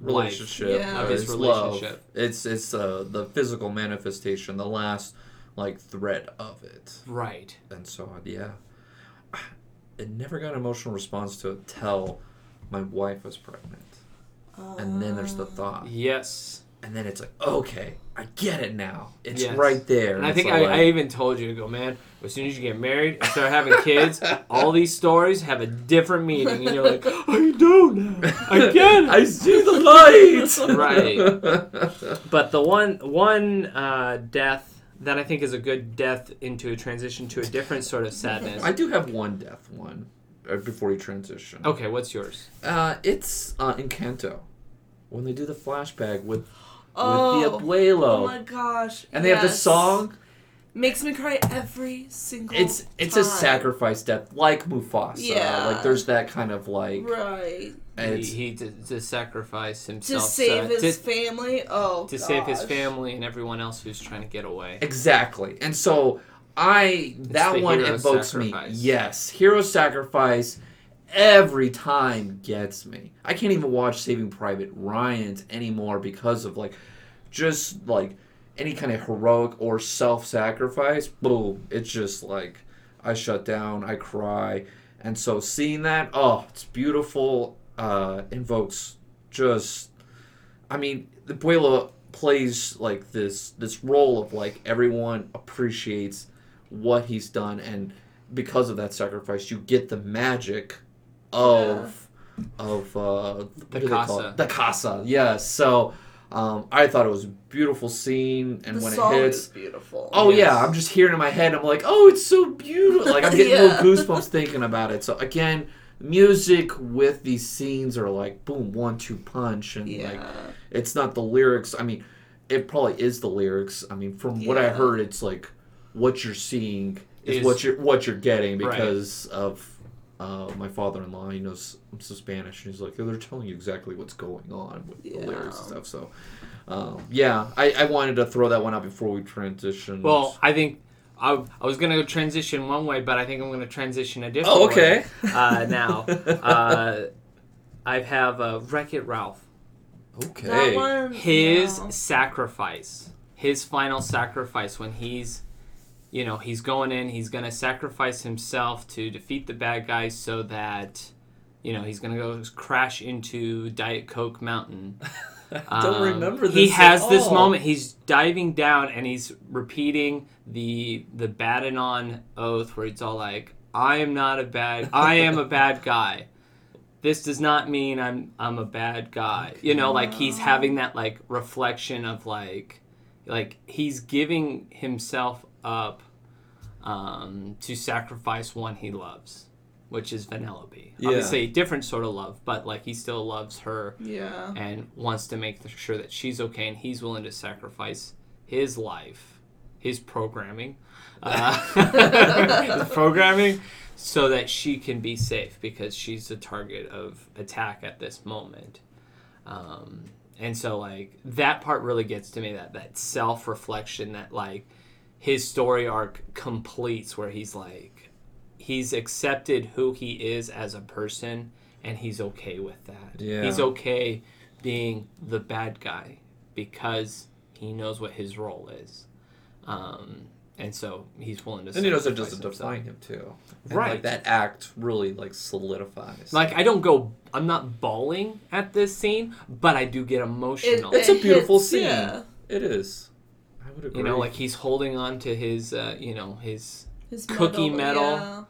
Speaker 2: relationship,
Speaker 3: Yeah.
Speaker 4: Of his
Speaker 2: it's love. It's it's uh, the physical manifestation, the last like thread of it,
Speaker 4: Right.
Speaker 2: and so yeah, it never got an emotional response to it till my wife was pregnant, and then there's the
Speaker 3: Ah.
Speaker 2: thought,
Speaker 4: Yes.
Speaker 2: and then it's like, okay, I get it now. It's
Speaker 4: Yes.
Speaker 2: right there.
Speaker 4: And I think
Speaker 2: all
Speaker 4: I, I even told you to go, man. As soon as you get married and start having kids, all these stories have a different meaning, and you're like, I do now. I get it.
Speaker 2: I see the light.
Speaker 4: Right. But the one one uh, death that I think is a good death into a transition to a different sort of sadness.
Speaker 2: I do have one death one uh, before you transition.
Speaker 4: Okay, what's yours?
Speaker 2: Uh, it's uh, Encanto when they do the flashback with
Speaker 3: Oh,
Speaker 2: with the abuelo,
Speaker 3: oh my gosh!
Speaker 2: and they have the song.
Speaker 3: Makes me cry every single.
Speaker 2: It's it's a sacrifice death, like Mufasa.
Speaker 3: Yeah.
Speaker 2: like there's that kind of like.
Speaker 3: Right.
Speaker 2: and
Speaker 4: He,
Speaker 2: it's,
Speaker 4: he to, to sacrifice himself To
Speaker 3: save
Speaker 4: uh,
Speaker 3: his
Speaker 4: to,
Speaker 3: family. Oh.
Speaker 4: to save his family and everyone else who's trying to get away.
Speaker 2: exactly, and so I that one
Speaker 4: hero
Speaker 2: invokes
Speaker 4: sacrifice.
Speaker 2: me. Yes, hero sacrifice every time gets me. I can't even watch Saving Private Ryan anymore because of like just like any kind of heroic or self-sacrifice. Boom, it's just like I shut down, I cry, and so seeing that, oh, it's beautiful. Uh, invokes just I mean, the Buela plays like this this role of like everyone appreciates what he's done, and because of that sacrifice, you get the magic of of uh, what do they call
Speaker 4: casa.
Speaker 2: it? The casa. Yes. So um, I thought it was a beautiful scene, and
Speaker 3: the
Speaker 2: when it hits,
Speaker 3: beautiful.
Speaker 2: Oh
Speaker 4: Yes.
Speaker 2: yeah, I'm just hearing in my head. I'm like, oh, it's so beautiful. Like I'm getting
Speaker 3: Yeah.
Speaker 2: little goosebumps thinking about it. So again, music with these scenes are like boom, one two punch, and
Speaker 3: yeah.
Speaker 2: like it's not the lyrics. I mean, it probably is the lyrics. I mean, from what I heard, it's like what you're seeing is,
Speaker 4: Is-
Speaker 2: what you're what you're getting
Speaker 4: Right.
Speaker 2: because of. Uh, my father-in-law, he knows some Spanish, and he's like, they're telling you exactly what's going on with the lyrics and stuff. So, um, yeah, I, I wanted to throw that one out before we transition.
Speaker 4: Well, I think I, I was gonna transition one way, but I think I'm gonna transition a different
Speaker 2: Oh,
Speaker 4: way.
Speaker 2: okay.
Speaker 4: Uh, now, uh, I have uh, Wreck It Ralph.
Speaker 2: okay.
Speaker 3: That one,
Speaker 4: His
Speaker 3: no.
Speaker 4: sacrifice, his final sacrifice when he's, you know, he's going in, he's gonna sacrifice himself to defeat the bad guys so that, you know, he's gonna go crash into Diet Coke Mountain.
Speaker 2: I don't
Speaker 4: Um,
Speaker 2: remember this.
Speaker 4: He has this
Speaker 2: all.
Speaker 4: moment. He's diving down and he's repeating the the Bad-Anon oath, where it's all like, "I am not a bad. I am a bad guy. This does not mean I'm I'm a bad guy." You know, like he's having that like reflection of like, like he's giving himself up um, to sacrifice one he loves, which is Vanellope.
Speaker 2: Yeah.
Speaker 4: Obviously, a different sort of love, but like he still loves her
Speaker 3: Yeah.
Speaker 4: and wants to make sure that she's okay and he's willing to sacrifice his life his programming uh, his programming so that she can be safe because she's the target of attack at this moment um, and so like that part really gets to me that that self-reflection that like his story arc completes where he's like he's accepted who he is as a person and he's okay with that
Speaker 2: Yeah.
Speaker 4: he's okay being the bad guy because he knows what his role is um, and so he's willing to
Speaker 2: And he knows it doesn't
Speaker 4: himself.
Speaker 2: define him too. And,
Speaker 4: Right.
Speaker 2: Like that act really like solidifies.
Speaker 4: like i don't go i'm not bawling at this scene but i do get emotional
Speaker 2: It's a beautiful
Speaker 3: hits,
Speaker 2: scene.
Speaker 3: Yeah.
Speaker 2: it is. I would agree.
Speaker 4: you know like he's holding on to his uh, you know his
Speaker 3: His
Speaker 4: Cookie medal.
Speaker 3: Yeah.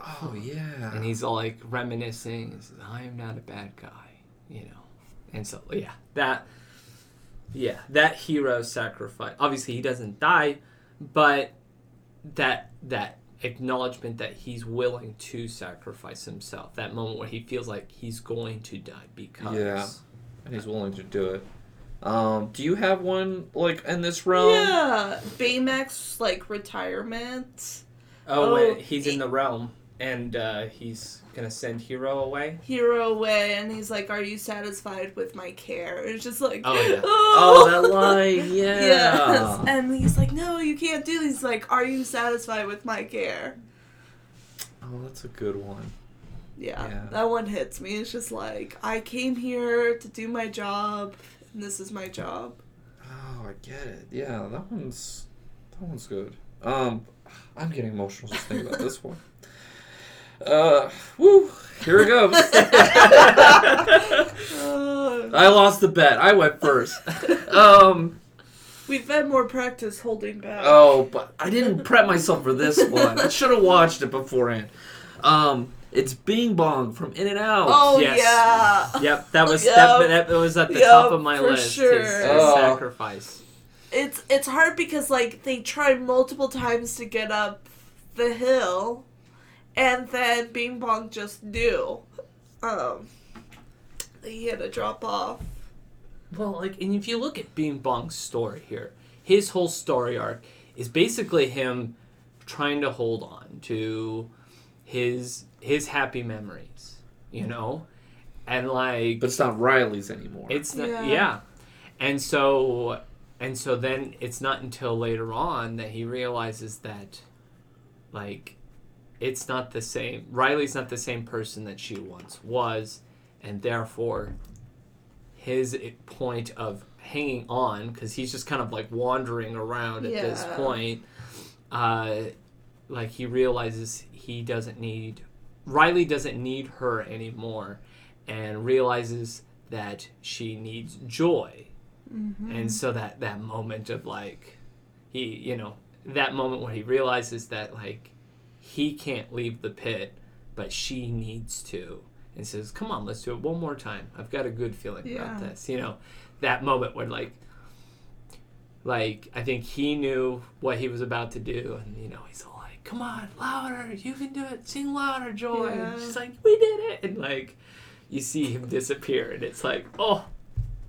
Speaker 2: oh yeah.
Speaker 4: and he's all like reminiscing. He says, I am not a bad guy, you know. And so yeah, that yeah, that hero sacrifice. Obviously, he doesn't die, but that that acknowledgement that he's willing to sacrifice himself. That moment where he feels like he's going to die because
Speaker 2: Yeah. and he's willing to do it. Um, do you have one like in this realm?
Speaker 3: Yeah. Baymax like retirement.
Speaker 4: Oh,
Speaker 3: Oh,
Speaker 4: when he's in the realm and uh, he's gonna send Hero away.
Speaker 3: Hero away and he's like, Are you satisfied with my care? It's just like
Speaker 4: Oh, yeah.
Speaker 2: Oh, that line, yeah.
Speaker 3: Yes. And he's like, No, you can't do this. He's like, Are you satisfied with my care?
Speaker 2: Oh, that's a good one.
Speaker 3: Yeah,
Speaker 2: Yeah.
Speaker 3: that one hits me. It's just like I came here to do my job, and this is my job.
Speaker 2: Oh, I get it. Yeah, that one's that one's good. Um, I'm getting emotional just thinking about this one. Uh, woo! Here it goes. I lost the bet. I went first. Um.
Speaker 3: we've had more practice holding back.
Speaker 2: Oh, but I didn't prep myself for this one. I should have watched it beforehand. Um, it's Bing Bong from Inside Out.
Speaker 3: Oh,
Speaker 4: Yes.
Speaker 3: yeah.
Speaker 4: Yep, that was
Speaker 3: Yep.
Speaker 4: that, that was at the
Speaker 3: Yep,
Speaker 4: top of my list.
Speaker 3: sure.
Speaker 4: His, his
Speaker 2: Oh.
Speaker 4: sacrifice.
Speaker 3: It's it's hard because like they tried multiple times to get up the hill, and then Bing Bong just knew. Um, he had to drop off.
Speaker 4: Well, like, and if you look at Bing Bong's story here, his whole story arc is basically him trying to hold on to his his happy memories, you know, and like
Speaker 2: But it's not Riley's anymore.
Speaker 4: It's the,
Speaker 3: Yeah.
Speaker 4: yeah. And so and so then it's not until later on that he realizes that like it's not the same. Riley's not the same person that she once was, and therefore his point of hanging on because he's just kind of like wandering around at this point. Uh, like he realizes he doesn't need Riley doesn't need her anymore, and realizes that she needs joy, mm-hmm. and so that that moment of like he you know that moment where he realizes that like he can't leave the pit, but she needs to, and says, "Come on, let's do it one more time. I've got a good feeling about this." You know, that moment when like, like I think he knew what he was about to do, and you know he's like, "Come on, louder! You can do it! Sing louder, Joy!" And
Speaker 3: Yeah.
Speaker 4: she's like, "We did it!" And like, you see him disappear, and it's like, oh,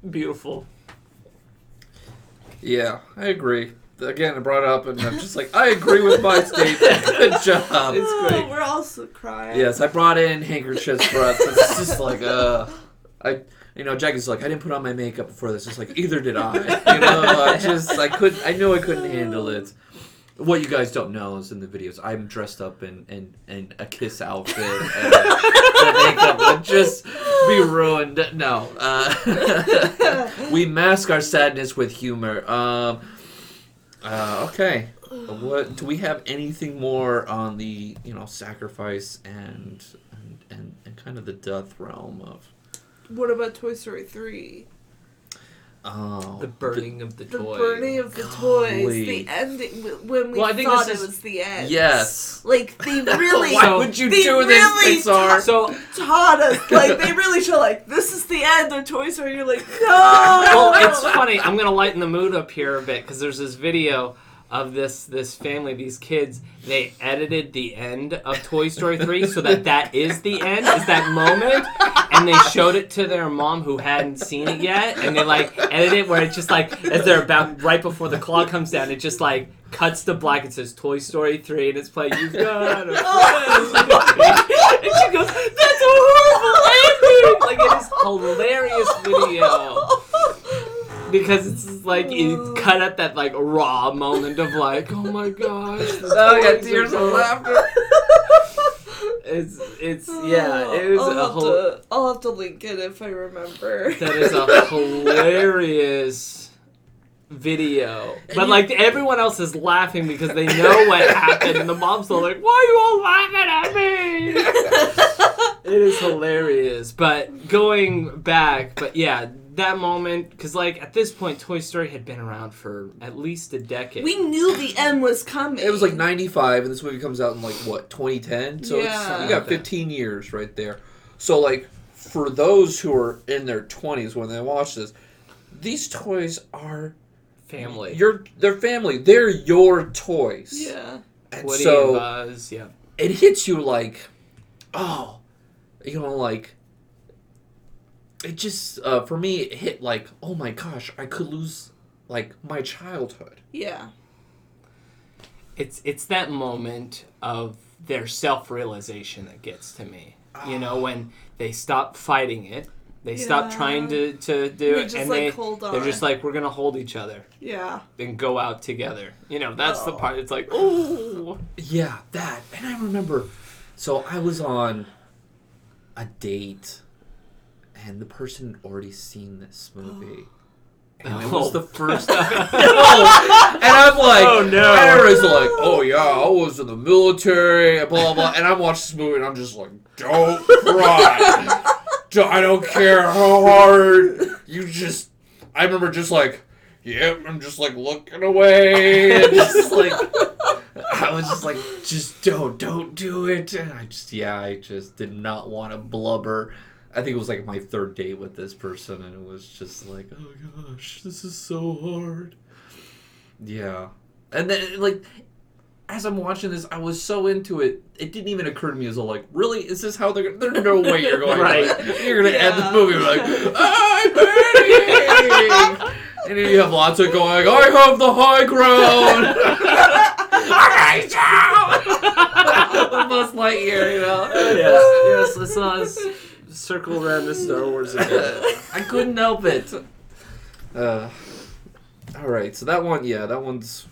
Speaker 4: beautiful.
Speaker 2: Yeah, I agree. Again, I brought it up, and I'm just like, I agree with my statement. Good job.
Speaker 4: It's great.
Speaker 3: Oh, we're also crying.
Speaker 2: Yes, I brought in handkerchiefs for us. It's just like, uh, I, you know, Jackie's like, I didn't put on my makeup before this. It's like, either did I. You know, I just, I couldn't, I knew I couldn't handle it. What you guys don't know is in the videos, I'm dressed up in, in, in a kiss outfit. And the makeup would just be ruined. No. Uh, we mask our sadness with humor. Um, uh, okay. What do we have anything more on the you know sacrifice and and and, and kind of the death realm of
Speaker 3: What about Toy Story 3?
Speaker 2: Oh
Speaker 4: The burning of the toys.
Speaker 3: The
Speaker 4: toy.
Speaker 3: burning of the
Speaker 2: Golly.
Speaker 3: toys, the ending, when we
Speaker 4: Well,
Speaker 3: thought
Speaker 4: this
Speaker 3: it
Speaker 4: is-
Speaker 3: was the end.
Speaker 2: yes
Speaker 3: Like, they really,
Speaker 2: why
Speaker 4: So-
Speaker 2: would you
Speaker 3: they
Speaker 2: do
Speaker 3: really
Speaker 2: this Pixar
Speaker 4: So
Speaker 3: taught us. Like, they really show, like, this is the end of Toy Story. You're like, no!
Speaker 4: well, it's funny. I'm gonna lighten the mood up here a bit because there's this video of this this family, these kids. They edited the end of Toy Story 3 so that that is the end, is that moment, and they showed it to their mom who hadn't seen it yet, and they like edited it where it's just like as they're about right before the clock comes down, it just like cuts to black. It says Toy Story 3, and it's playing. You've got a friend. and she goes, "That's a horrible ending!" Like it is hilarious video because it's like it cut at that like raw moment of like, oh my gosh,
Speaker 2: oh yeah tears of laughter
Speaker 4: It's it's yeah, it was
Speaker 3: I'll
Speaker 4: a whole.
Speaker 3: To, I'll have to link it if I remember.
Speaker 4: That is a hilarious video, but like everyone else is laughing because they know what happened, and the mom's still like, "Why are you all laughing at me?" It is hilarious. But going back, but yeah, that moment, because like at this point, Toy Story had been around for at least a decade.
Speaker 3: we knew the end was coming.
Speaker 2: it was like 95 and this movie comes out in like what 2010 so
Speaker 3: Yeah.
Speaker 2: it's you got 15 years right there so like for those who are in their 20s when they watch this these toys are
Speaker 4: family.
Speaker 2: your their family they're your toys
Speaker 3: Yeah.
Speaker 2: and
Speaker 4: Woody
Speaker 2: so
Speaker 4: and Buzz, yeah.
Speaker 2: it hits you like, oh, you know, like it just uh, for me it hit like, oh my gosh, I could lose like my childhood.
Speaker 3: Yeah.
Speaker 4: It's it's that moment of their self realization that gets to me. You know, when they stop fighting it, they stop trying to, to do
Speaker 3: They
Speaker 4: it,
Speaker 3: just,
Speaker 4: and
Speaker 3: like,
Speaker 4: they
Speaker 3: hold
Speaker 4: they're just like we're gonna hold each other
Speaker 3: Yeah.
Speaker 4: and go out together. You know, that's the
Speaker 3: Oh.
Speaker 4: part. It's like oh,
Speaker 2: Yeah, that. And I remember, so I was on a date, and the person had already seen this movie. And it oh. was
Speaker 4: Oh.
Speaker 2: the first time. and I'm like,
Speaker 4: Oh, no.
Speaker 2: Aaron's like, oh yeah, I was in the military, blah blah blah. And I'm watching this movie, and I'm just like, don't cry. I don't care how hard you just. I remember just like, yep, I'm just like looking away, and just like. I was just like, just don't, don't do it. And I just, yeah, I just did not want to blubber. I think it was like my third date with this person, and it was just like, oh gosh, this is so hard. Yeah. And then, like, as I'm watching this, I was so into it, it didn't even occur to me as a, like, really? Is this how they're gonna, there's no way you're going
Speaker 4: Right.
Speaker 2: to, you're going to end the
Speaker 3: Yeah.
Speaker 2: movie like, I'm burning! and then you have lots of going, I have the high ground! Alright, Buzz Lightyear, you know?
Speaker 4: yes, yes. Let's uh, circle around the Star Wars again.
Speaker 2: I couldn't help it. Uh, all right, so that one, yeah, that one's.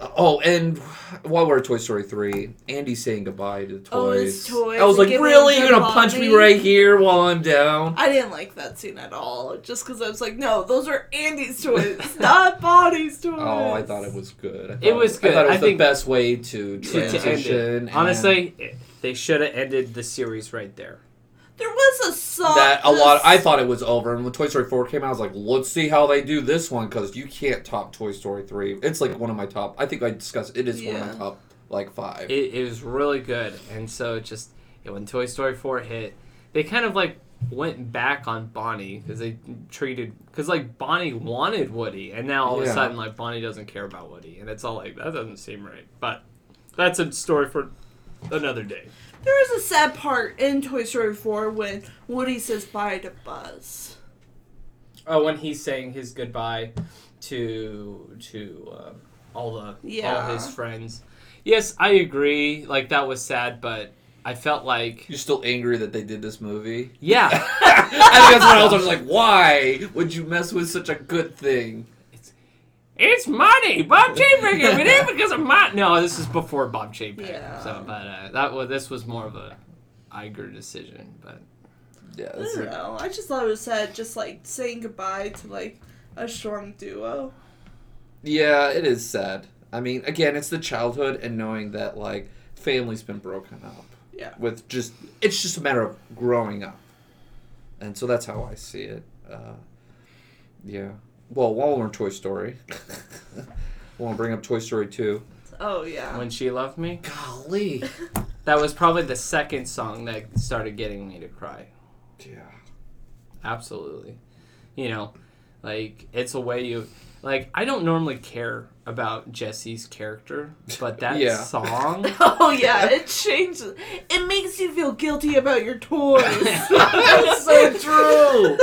Speaker 2: Uh, oh, and while we're at Toy Story 3, Andy's saying goodbye to the oh, toys.
Speaker 3: Oh, toys
Speaker 2: I was like, really? You're gonna punch me right here while I'm down?
Speaker 3: I didn't like that scene at all. Just because I was like, no, those are Andy's toys, not Bonnie's toys.
Speaker 2: Oh, I thought it was good. I thought
Speaker 4: It was
Speaker 2: I
Speaker 4: good.
Speaker 2: thought it was
Speaker 4: I
Speaker 2: the
Speaker 4: think-
Speaker 2: best way to
Speaker 4: to, to end
Speaker 2: transition.
Speaker 4: it. Honestly, they should have ended the series right there.
Speaker 3: There was a song
Speaker 2: that a lot.
Speaker 3: this-
Speaker 2: I thought it was over, and when Toy Story 4 came out, I was like, let's see how they do this one because you can't top Toy Story 3. It's like one of my top. I think I discussed. It is one of
Speaker 3: Yeah.
Speaker 2: my top like five.
Speaker 4: It, it was really good, and so it just yeah, when Toy Story four hit, they kind of like went back on Bonnie because they treated because like Bonnie wanted Woody, and now all of a sudden like Bonnie doesn't care about Woody, and it's all like that doesn't seem right. But that's a story for another day.
Speaker 3: There was a sad part in Toy Story 4 when Woody says bye to Buzz.
Speaker 4: Oh, when he's saying his goodbye to to uh, all the
Speaker 3: Yeah.
Speaker 4: all his friends. Yes, I agree. Like that was sad, but I felt like
Speaker 2: You're still angry that they did this movie.
Speaker 4: yeah.
Speaker 2: I think that's what I was, I was like, why would you mess with such a good thing?
Speaker 4: It's money, Bob Chainbreaker. We did it because of money. No, this is before Bob Chainbreaker.
Speaker 3: Yeah.
Speaker 4: So, but uh, that was this was more of a Iger decision. But
Speaker 2: Yeah,
Speaker 3: I don't
Speaker 2: it.
Speaker 3: know. I just thought it was sad, just like saying goodbye to like a strong duo.
Speaker 2: yeah, it is sad. I mean, again, it's the childhood and knowing that like family's been broken up.
Speaker 3: Yeah.
Speaker 2: With just, it's just a matter of growing up, and so that's how I see it. Uh, yeah. Well, while we're in Toy Story, I want to bring up Toy Story two.
Speaker 3: Oh yeah.
Speaker 4: when she loved me,
Speaker 2: Golly.
Speaker 4: that was probably the second song that started getting me to cry.
Speaker 2: Yeah.
Speaker 4: Absolutely. You know, like it's a way you like. I don't normally care about Jesse's character, but that
Speaker 2: Yeah.
Speaker 4: song.
Speaker 3: Oh yeah, it changes. It makes you feel guilty about your toys.
Speaker 2: That's so true.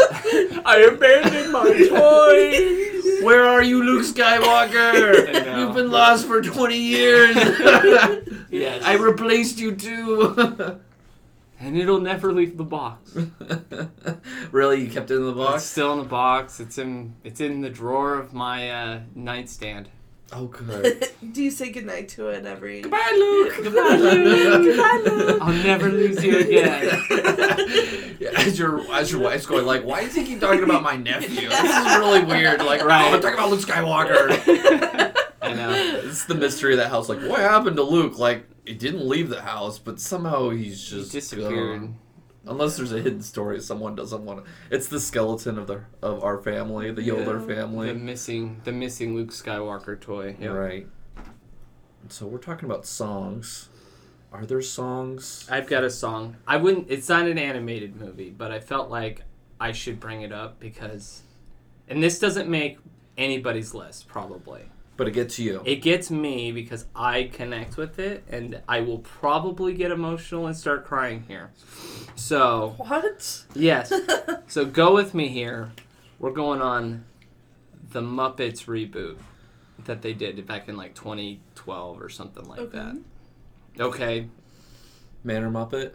Speaker 4: I abandoned my toys.
Speaker 2: Where are you, Luke Skywalker? You've been lost for 20 years.
Speaker 4: Yes.
Speaker 2: I replaced you too.
Speaker 4: And it'll never leave the box.
Speaker 2: really? You kept it in the
Speaker 4: It's
Speaker 2: box?
Speaker 4: still in the box. It's in it's in the drawer of my uh, nightstand.
Speaker 2: Oh, good.
Speaker 3: Do you say goodnight to it every?
Speaker 2: Goodbye, Luke.
Speaker 3: Goodbye, Luke. Goodbye, Luke.
Speaker 4: I'll never lose you again.
Speaker 2: Yeah, as your as your wife's going like, why does he keep talking about my nephew? This is really weird. Like, right? I'm talking about Luke Skywalker.
Speaker 4: I know.
Speaker 2: it's the mystery of that house. Like, what happened to Luke? Like, he didn't leave the house, but somehow he's
Speaker 4: He
Speaker 2: just
Speaker 4: disappeared.
Speaker 2: gone. Unless there's a hidden story, someone doesn't want to. It's the skeleton of the of our family, the Yoder
Speaker 3: Yeah.
Speaker 4: The
Speaker 2: family,
Speaker 4: missing the missing Luke Skywalker toy. Yep.
Speaker 2: right? So we're talking about songs. Are there songs?
Speaker 4: I've got a song. I wouldn't. It's not an animated movie, but I felt like I should bring it up because, and this doesn't make anybody's list probably.
Speaker 2: But it gets you.
Speaker 4: It gets me because I connect with it, and I will probably get emotional and start crying here. So
Speaker 3: What?
Speaker 4: yes, so go with me here. We're going on the Muppets reboot that they did back in like 2012 or something like
Speaker 3: Okay.
Speaker 4: that. Okay,
Speaker 2: Man or Muppet.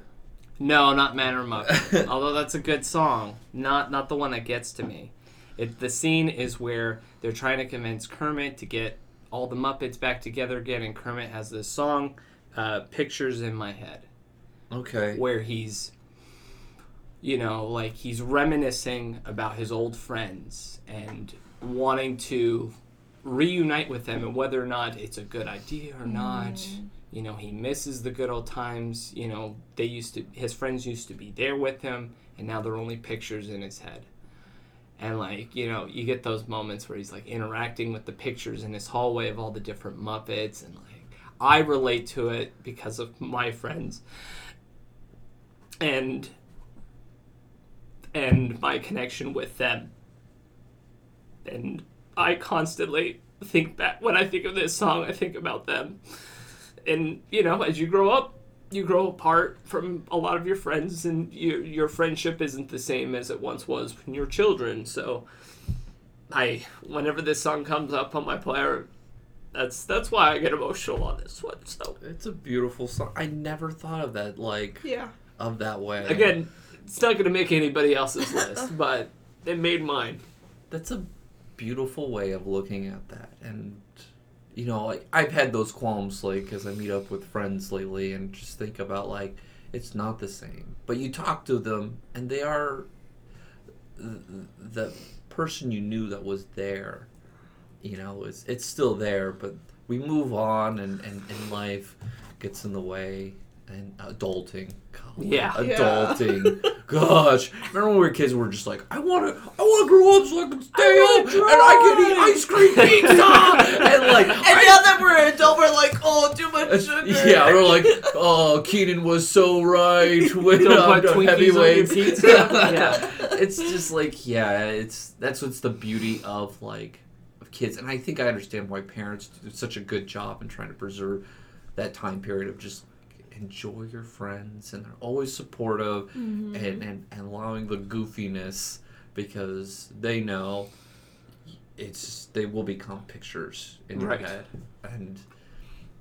Speaker 4: No, not Man or Muppet. Although that's a good song. Not not the one that gets to me. It the scene is where they're trying to convince Kermit to get all the Muppets back together again, and Kermit has this song, uh, "Pictures in My Head,"
Speaker 2: Okay.
Speaker 4: where he's, you know, like he's reminiscing about his old friends and wanting to reunite with them, and whether or not it's a good idea or not. You know he misses the good old times you know they used to his friends used to be there with him and now they're only pictures in his head and like you know you get those moments where he's like interacting with the pictures in his hallway of all the different muppets and like i relate to it because of my friends. And and my connection with them. And i constantly think back when i think of this song i think about them. And you know as you grow up you grow apart from a lot of your friends and your your friendship isn't the same as it once was when you were children so i whenever this song comes up on my player that's that's why i get emotional on this one so
Speaker 2: It's a beautiful song. I never thought of that like
Speaker 3: Yeah.
Speaker 2: of that way.
Speaker 4: again it's not going to make anybody else's list but it made mine
Speaker 2: that's a beautiful way of looking at that. And you know, like I've had those qualms like as I meet up with friends lately and just think about like it's not the same. But you talk to them and they are th- the person you knew that was there. You know, it's it's still there, but we move on and and, and life gets in the way and adulting. God,
Speaker 4: Yeah.
Speaker 3: Yeah.
Speaker 2: adulting. Gosh, remember when we were kids? We were just like, I want to, I want to grow up so I can stay
Speaker 3: I
Speaker 2: up and I can eat ice cream pizza and like.
Speaker 3: And
Speaker 2: I-
Speaker 3: now that we're an adult, we're like, oh, too much sugar.
Speaker 2: yeah, we're like, oh, Kenan was so right with
Speaker 4: Don't
Speaker 2: um,
Speaker 4: put Twinkies
Speaker 2: heavyweights.
Speaker 4: pizza. Yeah.
Speaker 2: it's just like, yeah, it's that's what's the beauty of like of kids, and I think I understand why parents do such a good job in trying to preserve that time period of just enjoy your friends, and they're always supportive and, and and allowing the goofiness because they know it's they will become pictures in your head, and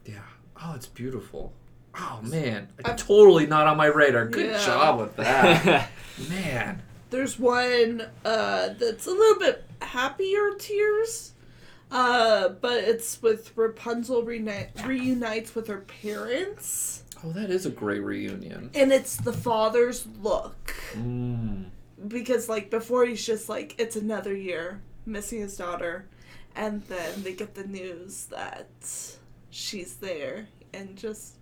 Speaker 2: yeah, oh, it's beautiful. Oh man,
Speaker 3: I've-
Speaker 2: totally not on my radar. Good
Speaker 3: Yeah.
Speaker 2: job with that, man.
Speaker 3: There's one uh, that's a little bit happier tears, uh, but it's with Rapunzel reuni- reunites with her parents,
Speaker 2: Oh, that is a great reunion.
Speaker 3: and it's the father's look
Speaker 2: Mm.
Speaker 3: because like before he's just like it's another year missing his daughter, and then they get the news that she's there, and just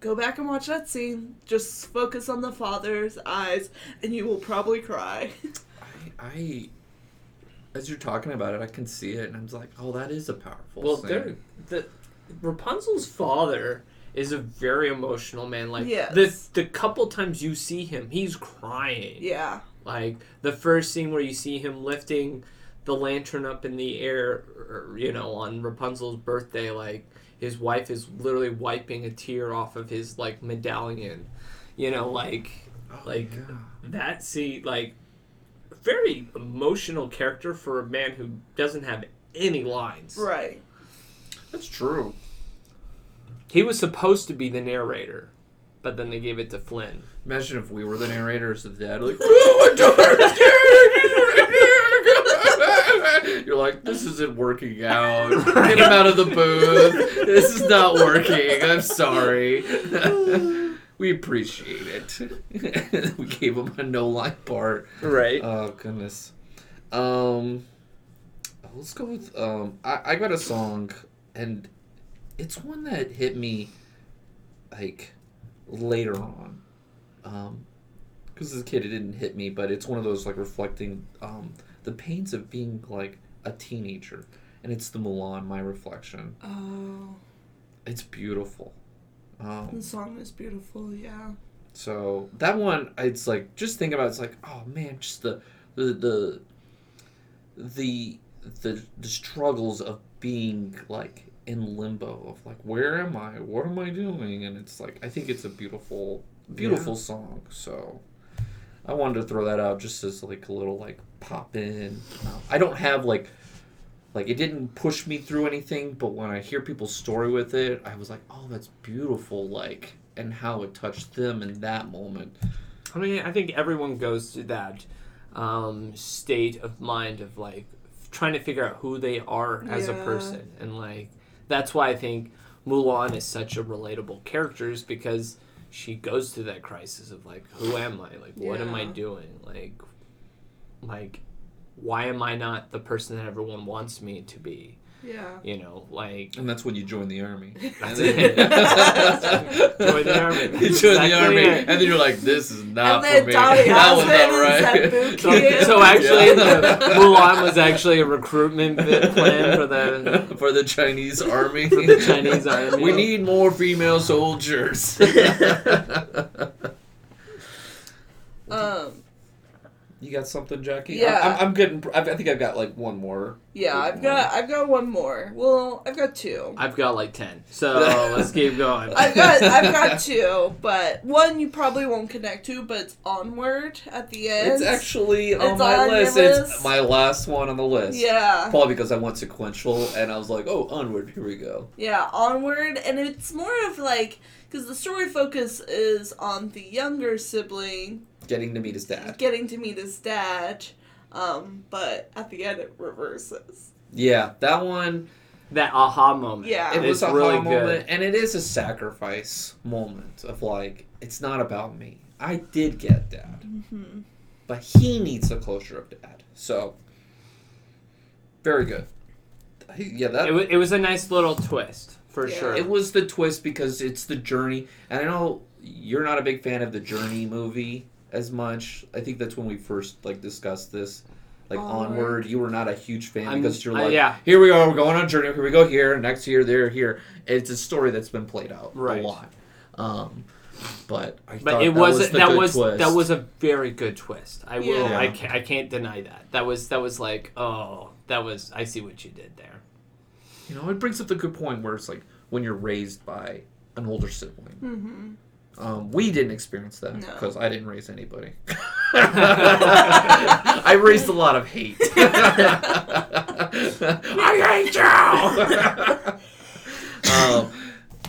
Speaker 3: go back and watch that scene. Just focus on the father's eyes, and you will probably cry.
Speaker 2: I, I, as you're talking about it, I can see it, and I'm just like, oh, that is a powerful.
Speaker 4: Well,
Speaker 2: scene.
Speaker 4: there, the Rapunzel's father is a very emotional man. Like
Speaker 3: Yes.
Speaker 4: the the couple times you see him, he's crying.
Speaker 3: yeah.
Speaker 4: Like the first scene where you see him lifting the lantern up in the air, or, you know, on Rapunzel's birthday, like his wife is literally wiping a tear off of his like medallion. You know, like
Speaker 2: Oh,
Speaker 4: like
Speaker 2: yeah.
Speaker 4: that scene, like very emotional character for a man who doesn't have any lines.
Speaker 3: Right.
Speaker 2: that's true.
Speaker 4: He was supposed to be the narrator, but then they gave it to Flynn.
Speaker 2: Imagine if we were the narrators of that, like, oh, my daughter's You're like, this isn't working out. Get him out of the booth. This is not working. I'm sorry. we appreciate it. we gave him a no line part.
Speaker 4: Right.
Speaker 2: Oh goodness. Um, let's go with um. I, I got a song, and it's one that hit me, like, later on. Um, because as a kid it didn't hit me, but it's one of those like reflecting um the pains of being like a teenager, and it's the Mulan, My Reflection.
Speaker 3: Oh,
Speaker 2: It's beautiful. Um,
Speaker 3: the song is beautiful. Yeah.
Speaker 2: So that one, it's like just think about. It, it's like, oh man, just the the the the the, the struggles of being like in limbo of like, where am I? What am I doing? And it's like, I think it's a beautiful, beautiful song. So I wanted to throw that out just as like a little like pop in. I don't have like. Like it didn't push me through anything, but when I hear people's story with it, I was like, "Oh, that's beautiful!" Like, and how it touched them in that moment.
Speaker 4: I mean, I think everyone goes through that um, state of mind of like trying to figure out who they are as a person, and like that's why I think Mulan is such a relatable character, is because she goes through that crisis of like, who am I? Like, what am I doing? Like, like, why am I not the person that everyone wants me to be?
Speaker 3: Yeah.
Speaker 4: You know, like.
Speaker 2: And that's when you join the army.
Speaker 4: That's it. Join the army.
Speaker 2: You join the army,
Speaker 4: it.
Speaker 2: and then you're like, "This is not
Speaker 3: and
Speaker 2: for me."
Speaker 3: Donny
Speaker 2: that was not right.
Speaker 4: So, so actually,
Speaker 2: Yeah.
Speaker 4: the Mulan was actually a recruitment plan for the
Speaker 2: for the Chinese army.
Speaker 4: for the Chinese army.
Speaker 2: We need more female soldiers.
Speaker 3: Um.
Speaker 2: you got something, Jackie?
Speaker 3: Yeah.
Speaker 2: I'm, I'm, I'm getting. I think I've got like one more.
Speaker 3: Yeah, I've got I've got one more. Well, I've got two.
Speaker 4: I've got like ten, so let's keep going.
Speaker 3: I've got I've got two, but one you probably won't connect to, but it's onward at the end.
Speaker 2: It's actually on
Speaker 3: It's
Speaker 2: my
Speaker 3: on your
Speaker 2: list. It's my last one on the list.
Speaker 3: yeah,
Speaker 2: Probably because I went sequential, and I was like, "Oh, onward, here we go."
Speaker 3: yeah, onward, and it's more of like because the story focus is on the younger sibling
Speaker 2: Getting to meet his dad.
Speaker 3: getting to meet his dad, um, but at the end it reverses.
Speaker 2: Yeah, that one.
Speaker 4: that aha moment.
Speaker 3: Yeah.
Speaker 2: it was a
Speaker 4: really
Speaker 2: aha
Speaker 4: good.
Speaker 2: moment, and it is a sacrifice moment of like it's not about me. I did get dad,
Speaker 3: Mm-hmm.
Speaker 2: but he needs the closure of dad. So very good. Yeah, that
Speaker 4: It, wa- it was a nice little twist for
Speaker 3: Yeah.
Speaker 4: sure.
Speaker 2: It was the twist because it's the journey, and I know you're not a big fan of the Journey movie as much. I think that's when we first like discussed this. Like
Speaker 3: Onward.
Speaker 2: onward, you were not a huge fan
Speaker 4: I'm-
Speaker 2: because you're
Speaker 4: uh,
Speaker 2: like,
Speaker 4: yeah.
Speaker 2: here we are, we're going on a journey. Here we go here, next year, there, here. It's a story that's been played out
Speaker 4: Right.
Speaker 2: a lot. Um, but I
Speaker 4: but
Speaker 2: thought
Speaker 4: it
Speaker 2: that
Speaker 4: was,
Speaker 2: was the
Speaker 4: that
Speaker 2: good
Speaker 4: was
Speaker 2: twist.
Speaker 4: that was a very good twist. I will
Speaker 3: Yeah.
Speaker 4: I can't, I can't deny that. That was that was like oh that was I see what you did there.
Speaker 2: you know it brings up the good point where it's like when you're raised by an older sibling.
Speaker 3: Mm-hmm.
Speaker 2: Um, we didn't experience that
Speaker 3: No.
Speaker 2: because I didn't raise anybody. I raised a lot of hate. I hate you. um,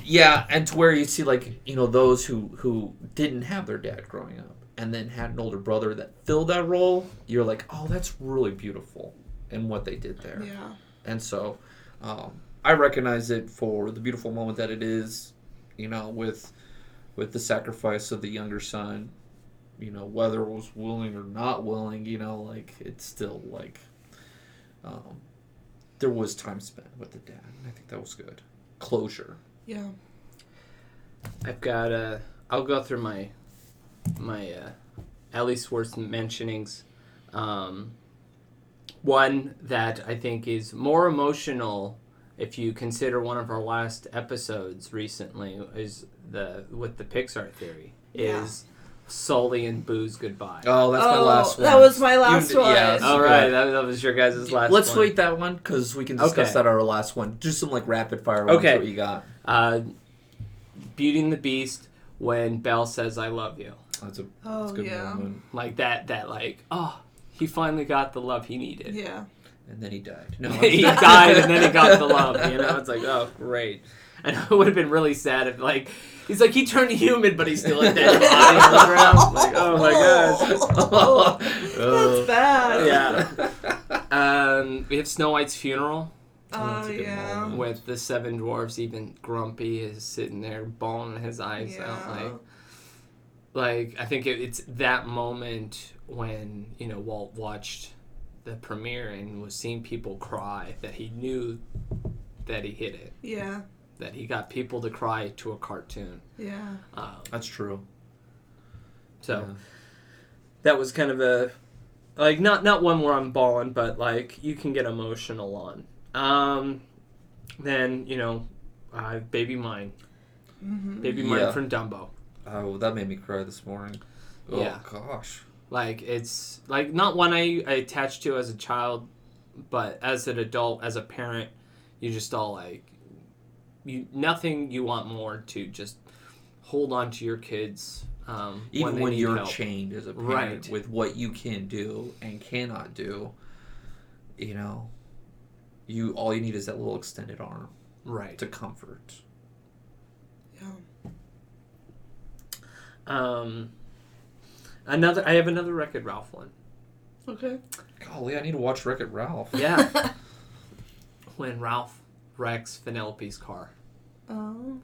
Speaker 2: yeah, and to where you see like you know those who who didn't have their dad growing up and then had an older brother that filled that role. You're like, oh, that's really beautiful in what they did there.
Speaker 3: Yeah.
Speaker 2: And so um, I recognize it for the beautiful moment that it is, you know, with with the sacrifice of the younger son, you know, whether it was willing or not willing, you know, like it's still like um, there was time spent with the dad. I think that was good. Closure.
Speaker 3: Yeah.
Speaker 4: I've got uh I'll go through my my uh, at least worth mentionings. Um, one that I think is more emotional if you consider one of our last episodes recently is the with the Pixar theory
Speaker 3: Yeah.
Speaker 4: is Sully and Boo's goodbye.
Speaker 2: Oh, that's my
Speaker 3: Oh,
Speaker 2: last one.
Speaker 3: that was my last
Speaker 2: You-
Speaker 3: one.
Speaker 2: Yeah, that's
Speaker 4: All
Speaker 2: good.
Speaker 4: that, that was your guys' last. One.
Speaker 2: Let's
Speaker 4: one.
Speaker 2: wait that one because we can discuss
Speaker 4: Okay.
Speaker 2: that our last one. Do some like rapid fire ones.
Speaker 4: Okay.
Speaker 2: What you got?
Speaker 4: Uh, Beauty and the Beast when Belle says "I love you,"
Speaker 2: That's a,
Speaker 3: Oh
Speaker 2: that's a good
Speaker 3: yeah.
Speaker 2: moment.
Speaker 4: like that. That like oh, he finally got the love he needed.
Speaker 3: Yeah.
Speaker 2: And then he died. No,
Speaker 4: he died and then he got the love. You know, it's like, oh, great. And it would have been really sad if, like, he's like, he turned human, but he's still a dead body on the ground. Like, oh my gosh.
Speaker 3: That's bad.
Speaker 4: Yeah. Um, we have Snow White's funeral
Speaker 3: Oh
Speaker 2: That's a good
Speaker 3: yeah.
Speaker 2: moment.
Speaker 4: with the seven dwarfs. Even Grumpy is sitting there bawling his eyes out.
Speaker 3: Yeah.
Speaker 4: Like, like I think it, it's that moment when you know Walt watched the premiere and was seeing people cry that he knew that he hit it.
Speaker 3: Yeah.
Speaker 4: That he got people to cry to a cartoon.
Speaker 3: Yeah.
Speaker 4: Um,
Speaker 2: That's true.
Speaker 4: so
Speaker 2: Yeah.
Speaker 4: that was kind of a like not not one where I'm bawling, but like you can get emotional on. Um, then you know, uh, Baby Mine,
Speaker 3: Mm-hmm.
Speaker 4: Baby Mine from Dumbo.
Speaker 2: Oh, that made me cry this morning. Oh
Speaker 4: Yeah.
Speaker 2: gosh.
Speaker 4: Like it's like not one I, I attached to as a child, but as an adult, as a parent, you just all like you nothing you want more to just hold on to your kids. Um,
Speaker 2: Even
Speaker 4: they
Speaker 2: when you're
Speaker 4: help.
Speaker 2: chained as a parent
Speaker 4: Right.
Speaker 2: with what you can do and cannot do, you know, you all you need is that little extended arm
Speaker 4: right.
Speaker 2: to comfort.
Speaker 3: Yeah.
Speaker 4: Um, another. I have another Wreck-It Ralph one.
Speaker 3: Okay.
Speaker 2: Golly, I need to watch Wreck It Ralph.
Speaker 4: Yeah. when Ralph wrecks Penelope's car,
Speaker 3: Oh.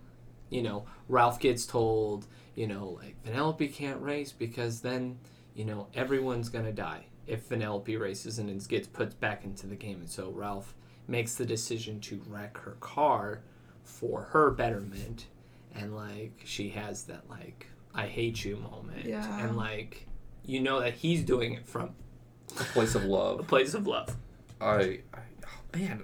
Speaker 4: you know, Ralph gets told, you know, like Penelope can't race because then, you know, everyone's gonna die if Penelope races and it gets put back into the game. And so Ralph makes the decision to wreck her car for her betterment, and like she has that like I hate you moment,
Speaker 3: Yeah.
Speaker 4: and like you know that he's doing it from
Speaker 2: A place of love.
Speaker 4: a place of love.
Speaker 2: I, I oh, man,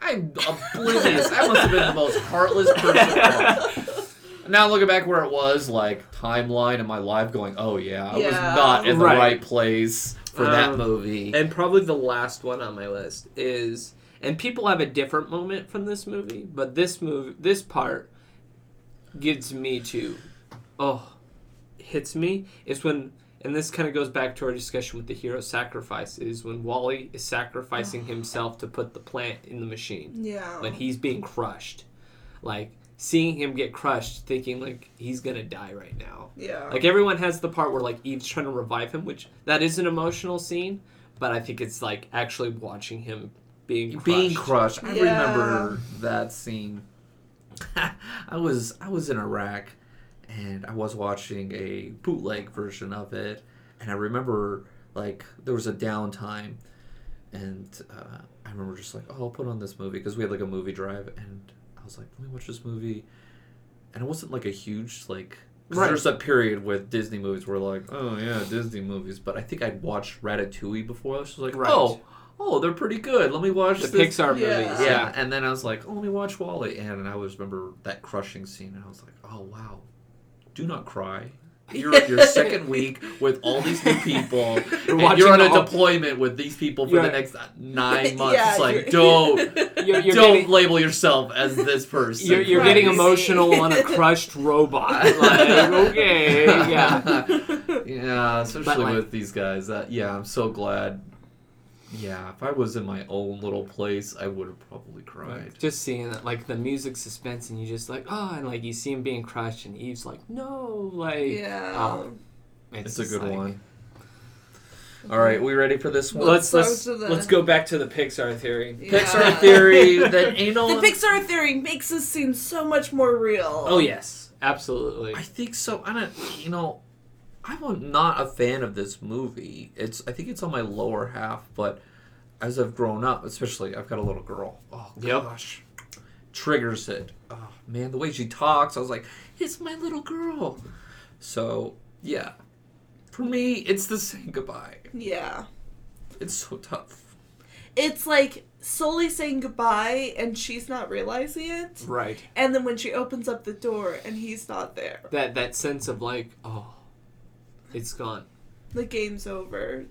Speaker 2: I'm oblivious. I must have been the most heartless person. ever. now looking back where it was, like timeline in my life, going, oh yeah, I was
Speaker 3: Yeah.
Speaker 2: not in the
Speaker 4: Right.
Speaker 2: right place for that
Speaker 4: Um,
Speaker 2: movie.
Speaker 4: And probably the last one on my list is, and people have a different moment from this movie, but this movie, this part, gives me to, oh, hits me is when, and this kind of goes back to our discussion with the hero sacrifice, is when WALL-E is sacrificing himself to put the plant in the machine
Speaker 3: Yeah.
Speaker 4: when he's being crushed, like seeing him get crushed, thinking like he's gonna die right now.
Speaker 3: yeah.
Speaker 4: Like everyone has the part where like Eve's trying to revive him, which that is an emotional scene, but I think it's like actually watching him being crushed.
Speaker 2: being crushed. I
Speaker 3: Yeah.
Speaker 2: remember that scene. I was I was in Iraq, and I was watching a bootleg version of it, and I remember like there was a downtime, and uh, I remember just like oh I'll put on this movie because we had like a movie drive, and I was like let me watch this movie, and it wasn't like a huge like. 'cause
Speaker 4: Right.
Speaker 2: There's that period with Disney movies where like, oh yeah, Disney movies. But I think I'd watched Ratatouille before. I was just like,
Speaker 4: Right.
Speaker 2: oh, oh, they're pretty good. Let me watch
Speaker 4: The
Speaker 2: this
Speaker 4: Pixar
Speaker 3: Yeah.
Speaker 4: movies.
Speaker 2: yeah.
Speaker 4: Yeah.
Speaker 2: and then I was like, oh, let me watch WALL-E, and I always remember that crushing scene, and I was like, oh wow, do not cry. You're your second week with all these new people. and you're on a
Speaker 4: all-
Speaker 2: deployment with these people for
Speaker 4: You're-
Speaker 2: the next nine months.
Speaker 3: Yeah,
Speaker 2: it's like,
Speaker 3: you're-
Speaker 2: don't,
Speaker 4: You're, you're
Speaker 2: don't
Speaker 4: getting,
Speaker 2: label yourself as this person.
Speaker 4: you're, you're
Speaker 3: Right.
Speaker 4: getting emotional on a crushed robot. Like, okay, yeah.
Speaker 2: yeah, especially
Speaker 4: like-
Speaker 2: with these guys. That yeah, I'm so glad. Yeah, if I was in my own little place, I would have probably cried.
Speaker 4: Just seeing that, like the music suspense, and you just like, oh, and like you see him being crushed, and Eve's like, no, like,
Speaker 3: Yeah.
Speaker 4: oh,
Speaker 2: It's, a good
Speaker 4: like-
Speaker 2: one. All right, we ready for this one?
Speaker 4: Let's
Speaker 3: Let's
Speaker 4: let's
Speaker 3: go to the-
Speaker 4: let's go back to the Pixar theory.
Speaker 3: Yeah.
Speaker 2: Pixar theory that ain't no.
Speaker 3: The Pixar theory makes this seem so much more real.
Speaker 4: Oh yes, absolutely.
Speaker 2: I think so. I don't. You know, I'm not a fan of this movie. It's. I think it's on my lower half, but as I've grown up, especially I've got a little girl. Oh
Speaker 4: Yep.
Speaker 2: gosh, triggers it. Oh man, the way she talks, I was like, it's my little girl. So yeah, for me, it's the saying goodbye.
Speaker 3: Yeah.
Speaker 2: It's so tough.
Speaker 3: It's like Sully saying goodbye and she's not realizing it.
Speaker 4: right.
Speaker 3: And then when she opens up the door and he's not there,
Speaker 4: That that sense of like, oh, it's gone.
Speaker 3: the game's over.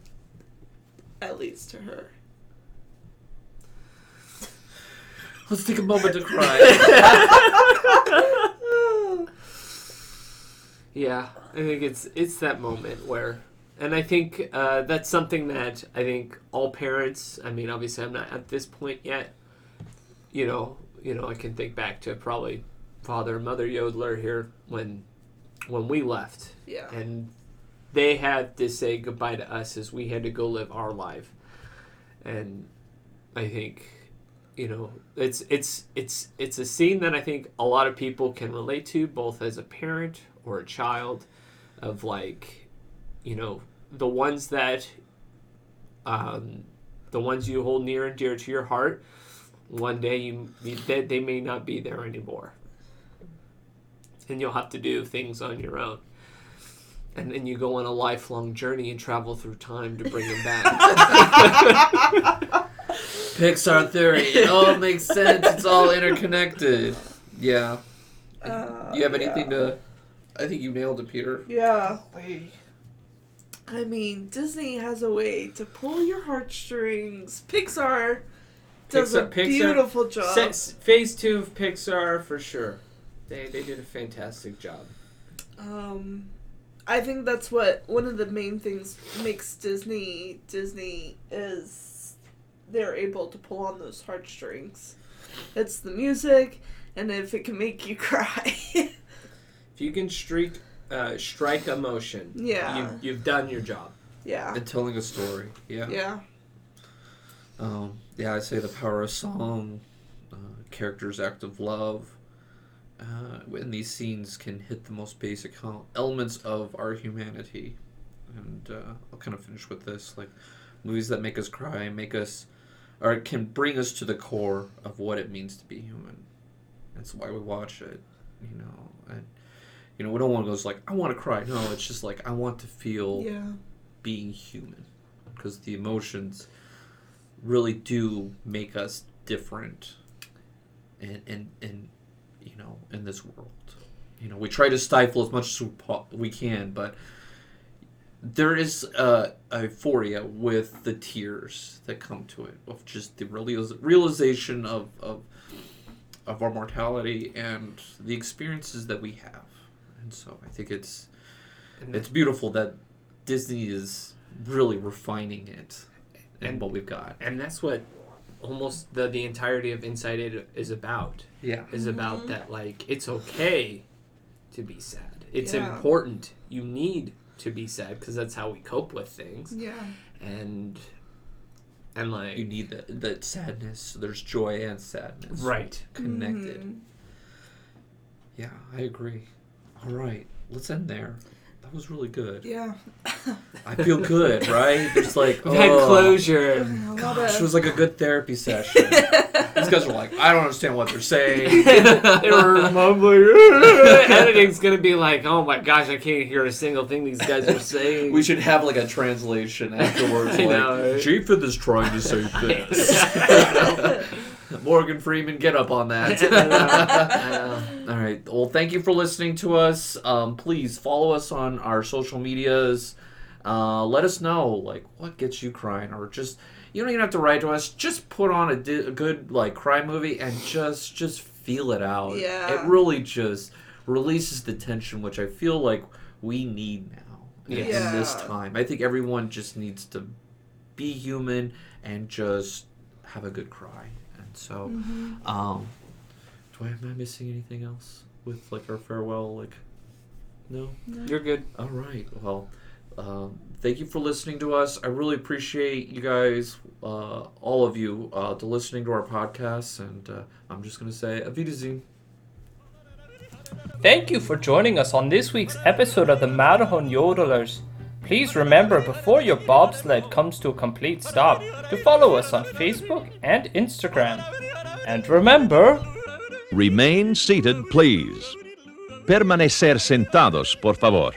Speaker 3: At least to her.
Speaker 2: Let's take a moment to cry.
Speaker 4: Yeah, I think it's it's that moment where, and I think uh, that's something that I think all parents. I mean, obviously, I'm not at this point yet. You know, you know, I can think back to probably father and mother Yodeler here when when we left,
Speaker 3: yeah.
Speaker 4: and they had to say goodbye to us as we had to go live our life, and I think. You know, it's it's it's it's a scene that I think a lot of people can relate to, both as a parent or a child, of like, you know, the ones that, um, the ones you hold near and dear to your heart. One day you, they, they may not be there anymore, and you'll have to do things on your own. And then you go on a lifelong journey and travel through time to bring them back.
Speaker 2: Pixar theory. It all makes sense. It's all interconnected. Yeah.
Speaker 3: Uh,
Speaker 2: You have
Speaker 3: yeah.
Speaker 2: anything to? I think you nailed it, Peter.
Speaker 3: Yeah. I mean, Disney has a way to pull your heartstrings. Pixar does a
Speaker 4: Pixar- Pixar-
Speaker 3: beautiful job.
Speaker 4: Se- phase two of Pixar for sure. They they did a fantastic job.
Speaker 3: Um, I think that's what one of the main things makes Disney Disney is they're able to pull on those heartstrings. It's the music, and if it can make you cry,
Speaker 4: If you can streak, uh, strike emotion,
Speaker 3: Yeah.
Speaker 4: you've, you've done your job.
Speaker 3: yeah,
Speaker 2: And telling a story. Yeah.
Speaker 3: yeah,
Speaker 2: Um, yeah, I say the power of song, uh, characters' act of love. Uh, when these scenes can hit the most basic elements of our humanity, and uh, I'll kind of finish with this: like movies that make us cry, make us, or can bring us to the core of what it means to be human. That's why we watch it, you know. And you know, we don't want to go like, I want to cry. No, it's just like I want to feel
Speaker 3: yeah,
Speaker 2: being human because the emotions really do make us different and and and you know in this world you know we try to stifle as much as we, can but there is a, a euphoria with the tears that come to it of just the realiz- realization of, of of our mortality and the experiences that we have and so i think it's
Speaker 4: And
Speaker 2: it's beautiful that Disney is really refining it and
Speaker 4: And-
Speaker 2: what we've got.
Speaker 4: and that's what almost the the entirety of Inside Out is about.
Speaker 2: Yeah.
Speaker 4: Is about that like it's okay to be sad. It's
Speaker 3: Yeah.
Speaker 4: important. You need to be sad because that's how we cope with things.
Speaker 3: yeah.
Speaker 4: and and like
Speaker 2: You need that that sadness. There's joy and sadness.
Speaker 4: right.
Speaker 2: Connected.
Speaker 3: Mm-hmm.
Speaker 2: Yeah, I agree. All right, let's end there. That was really good.
Speaker 3: Yeah.
Speaker 2: I feel good, right? There's like
Speaker 4: We've had
Speaker 2: oh,
Speaker 4: closure.
Speaker 3: A
Speaker 2: Gosh, it was like a good therapy session. These guys are like, I don't understand what they're saying.
Speaker 4: they were mumbling. Editing's gonna be like, oh my gosh, I can't hear a single thing these guys are saying.
Speaker 2: We should have like a translation afterwards.
Speaker 4: I
Speaker 2: like,
Speaker 4: know, right?
Speaker 2: Japheth is trying to say this. Morgan Freeman, get up on that. All right. Well, thank you for listening to us. Um, please follow us on our social medias. Uh, let us know like what gets you crying, or just you don't even have to write to us. Just put on a, di- a good like cry movie and just just feel it out.
Speaker 3: Yeah.
Speaker 2: It really just releases the tension, which I feel like we need now
Speaker 4: Yes.
Speaker 2: in this time. I think everyone just needs to be human and just have a good cry. And so, um, do I am I missing anything else with like our farewell? Like, no.
Speaker 4: You're good.
Speaker 2: All right. Well, um, thank you for listening to us. I really appreciate you guys, uh, all of you, uh, to listening to our podcast. And uh, I'm just gonna say, Auf Wiedersehen.
Speaker 1: Thank you for joining us on this week's episode of the Matterhorn Yodelers. Please remember before your bobsled comes to a complete stop to follow us on Facebook and Instagram. And remember,
Speaker 5: Remain seated, please. Permanecer sentados, por favor.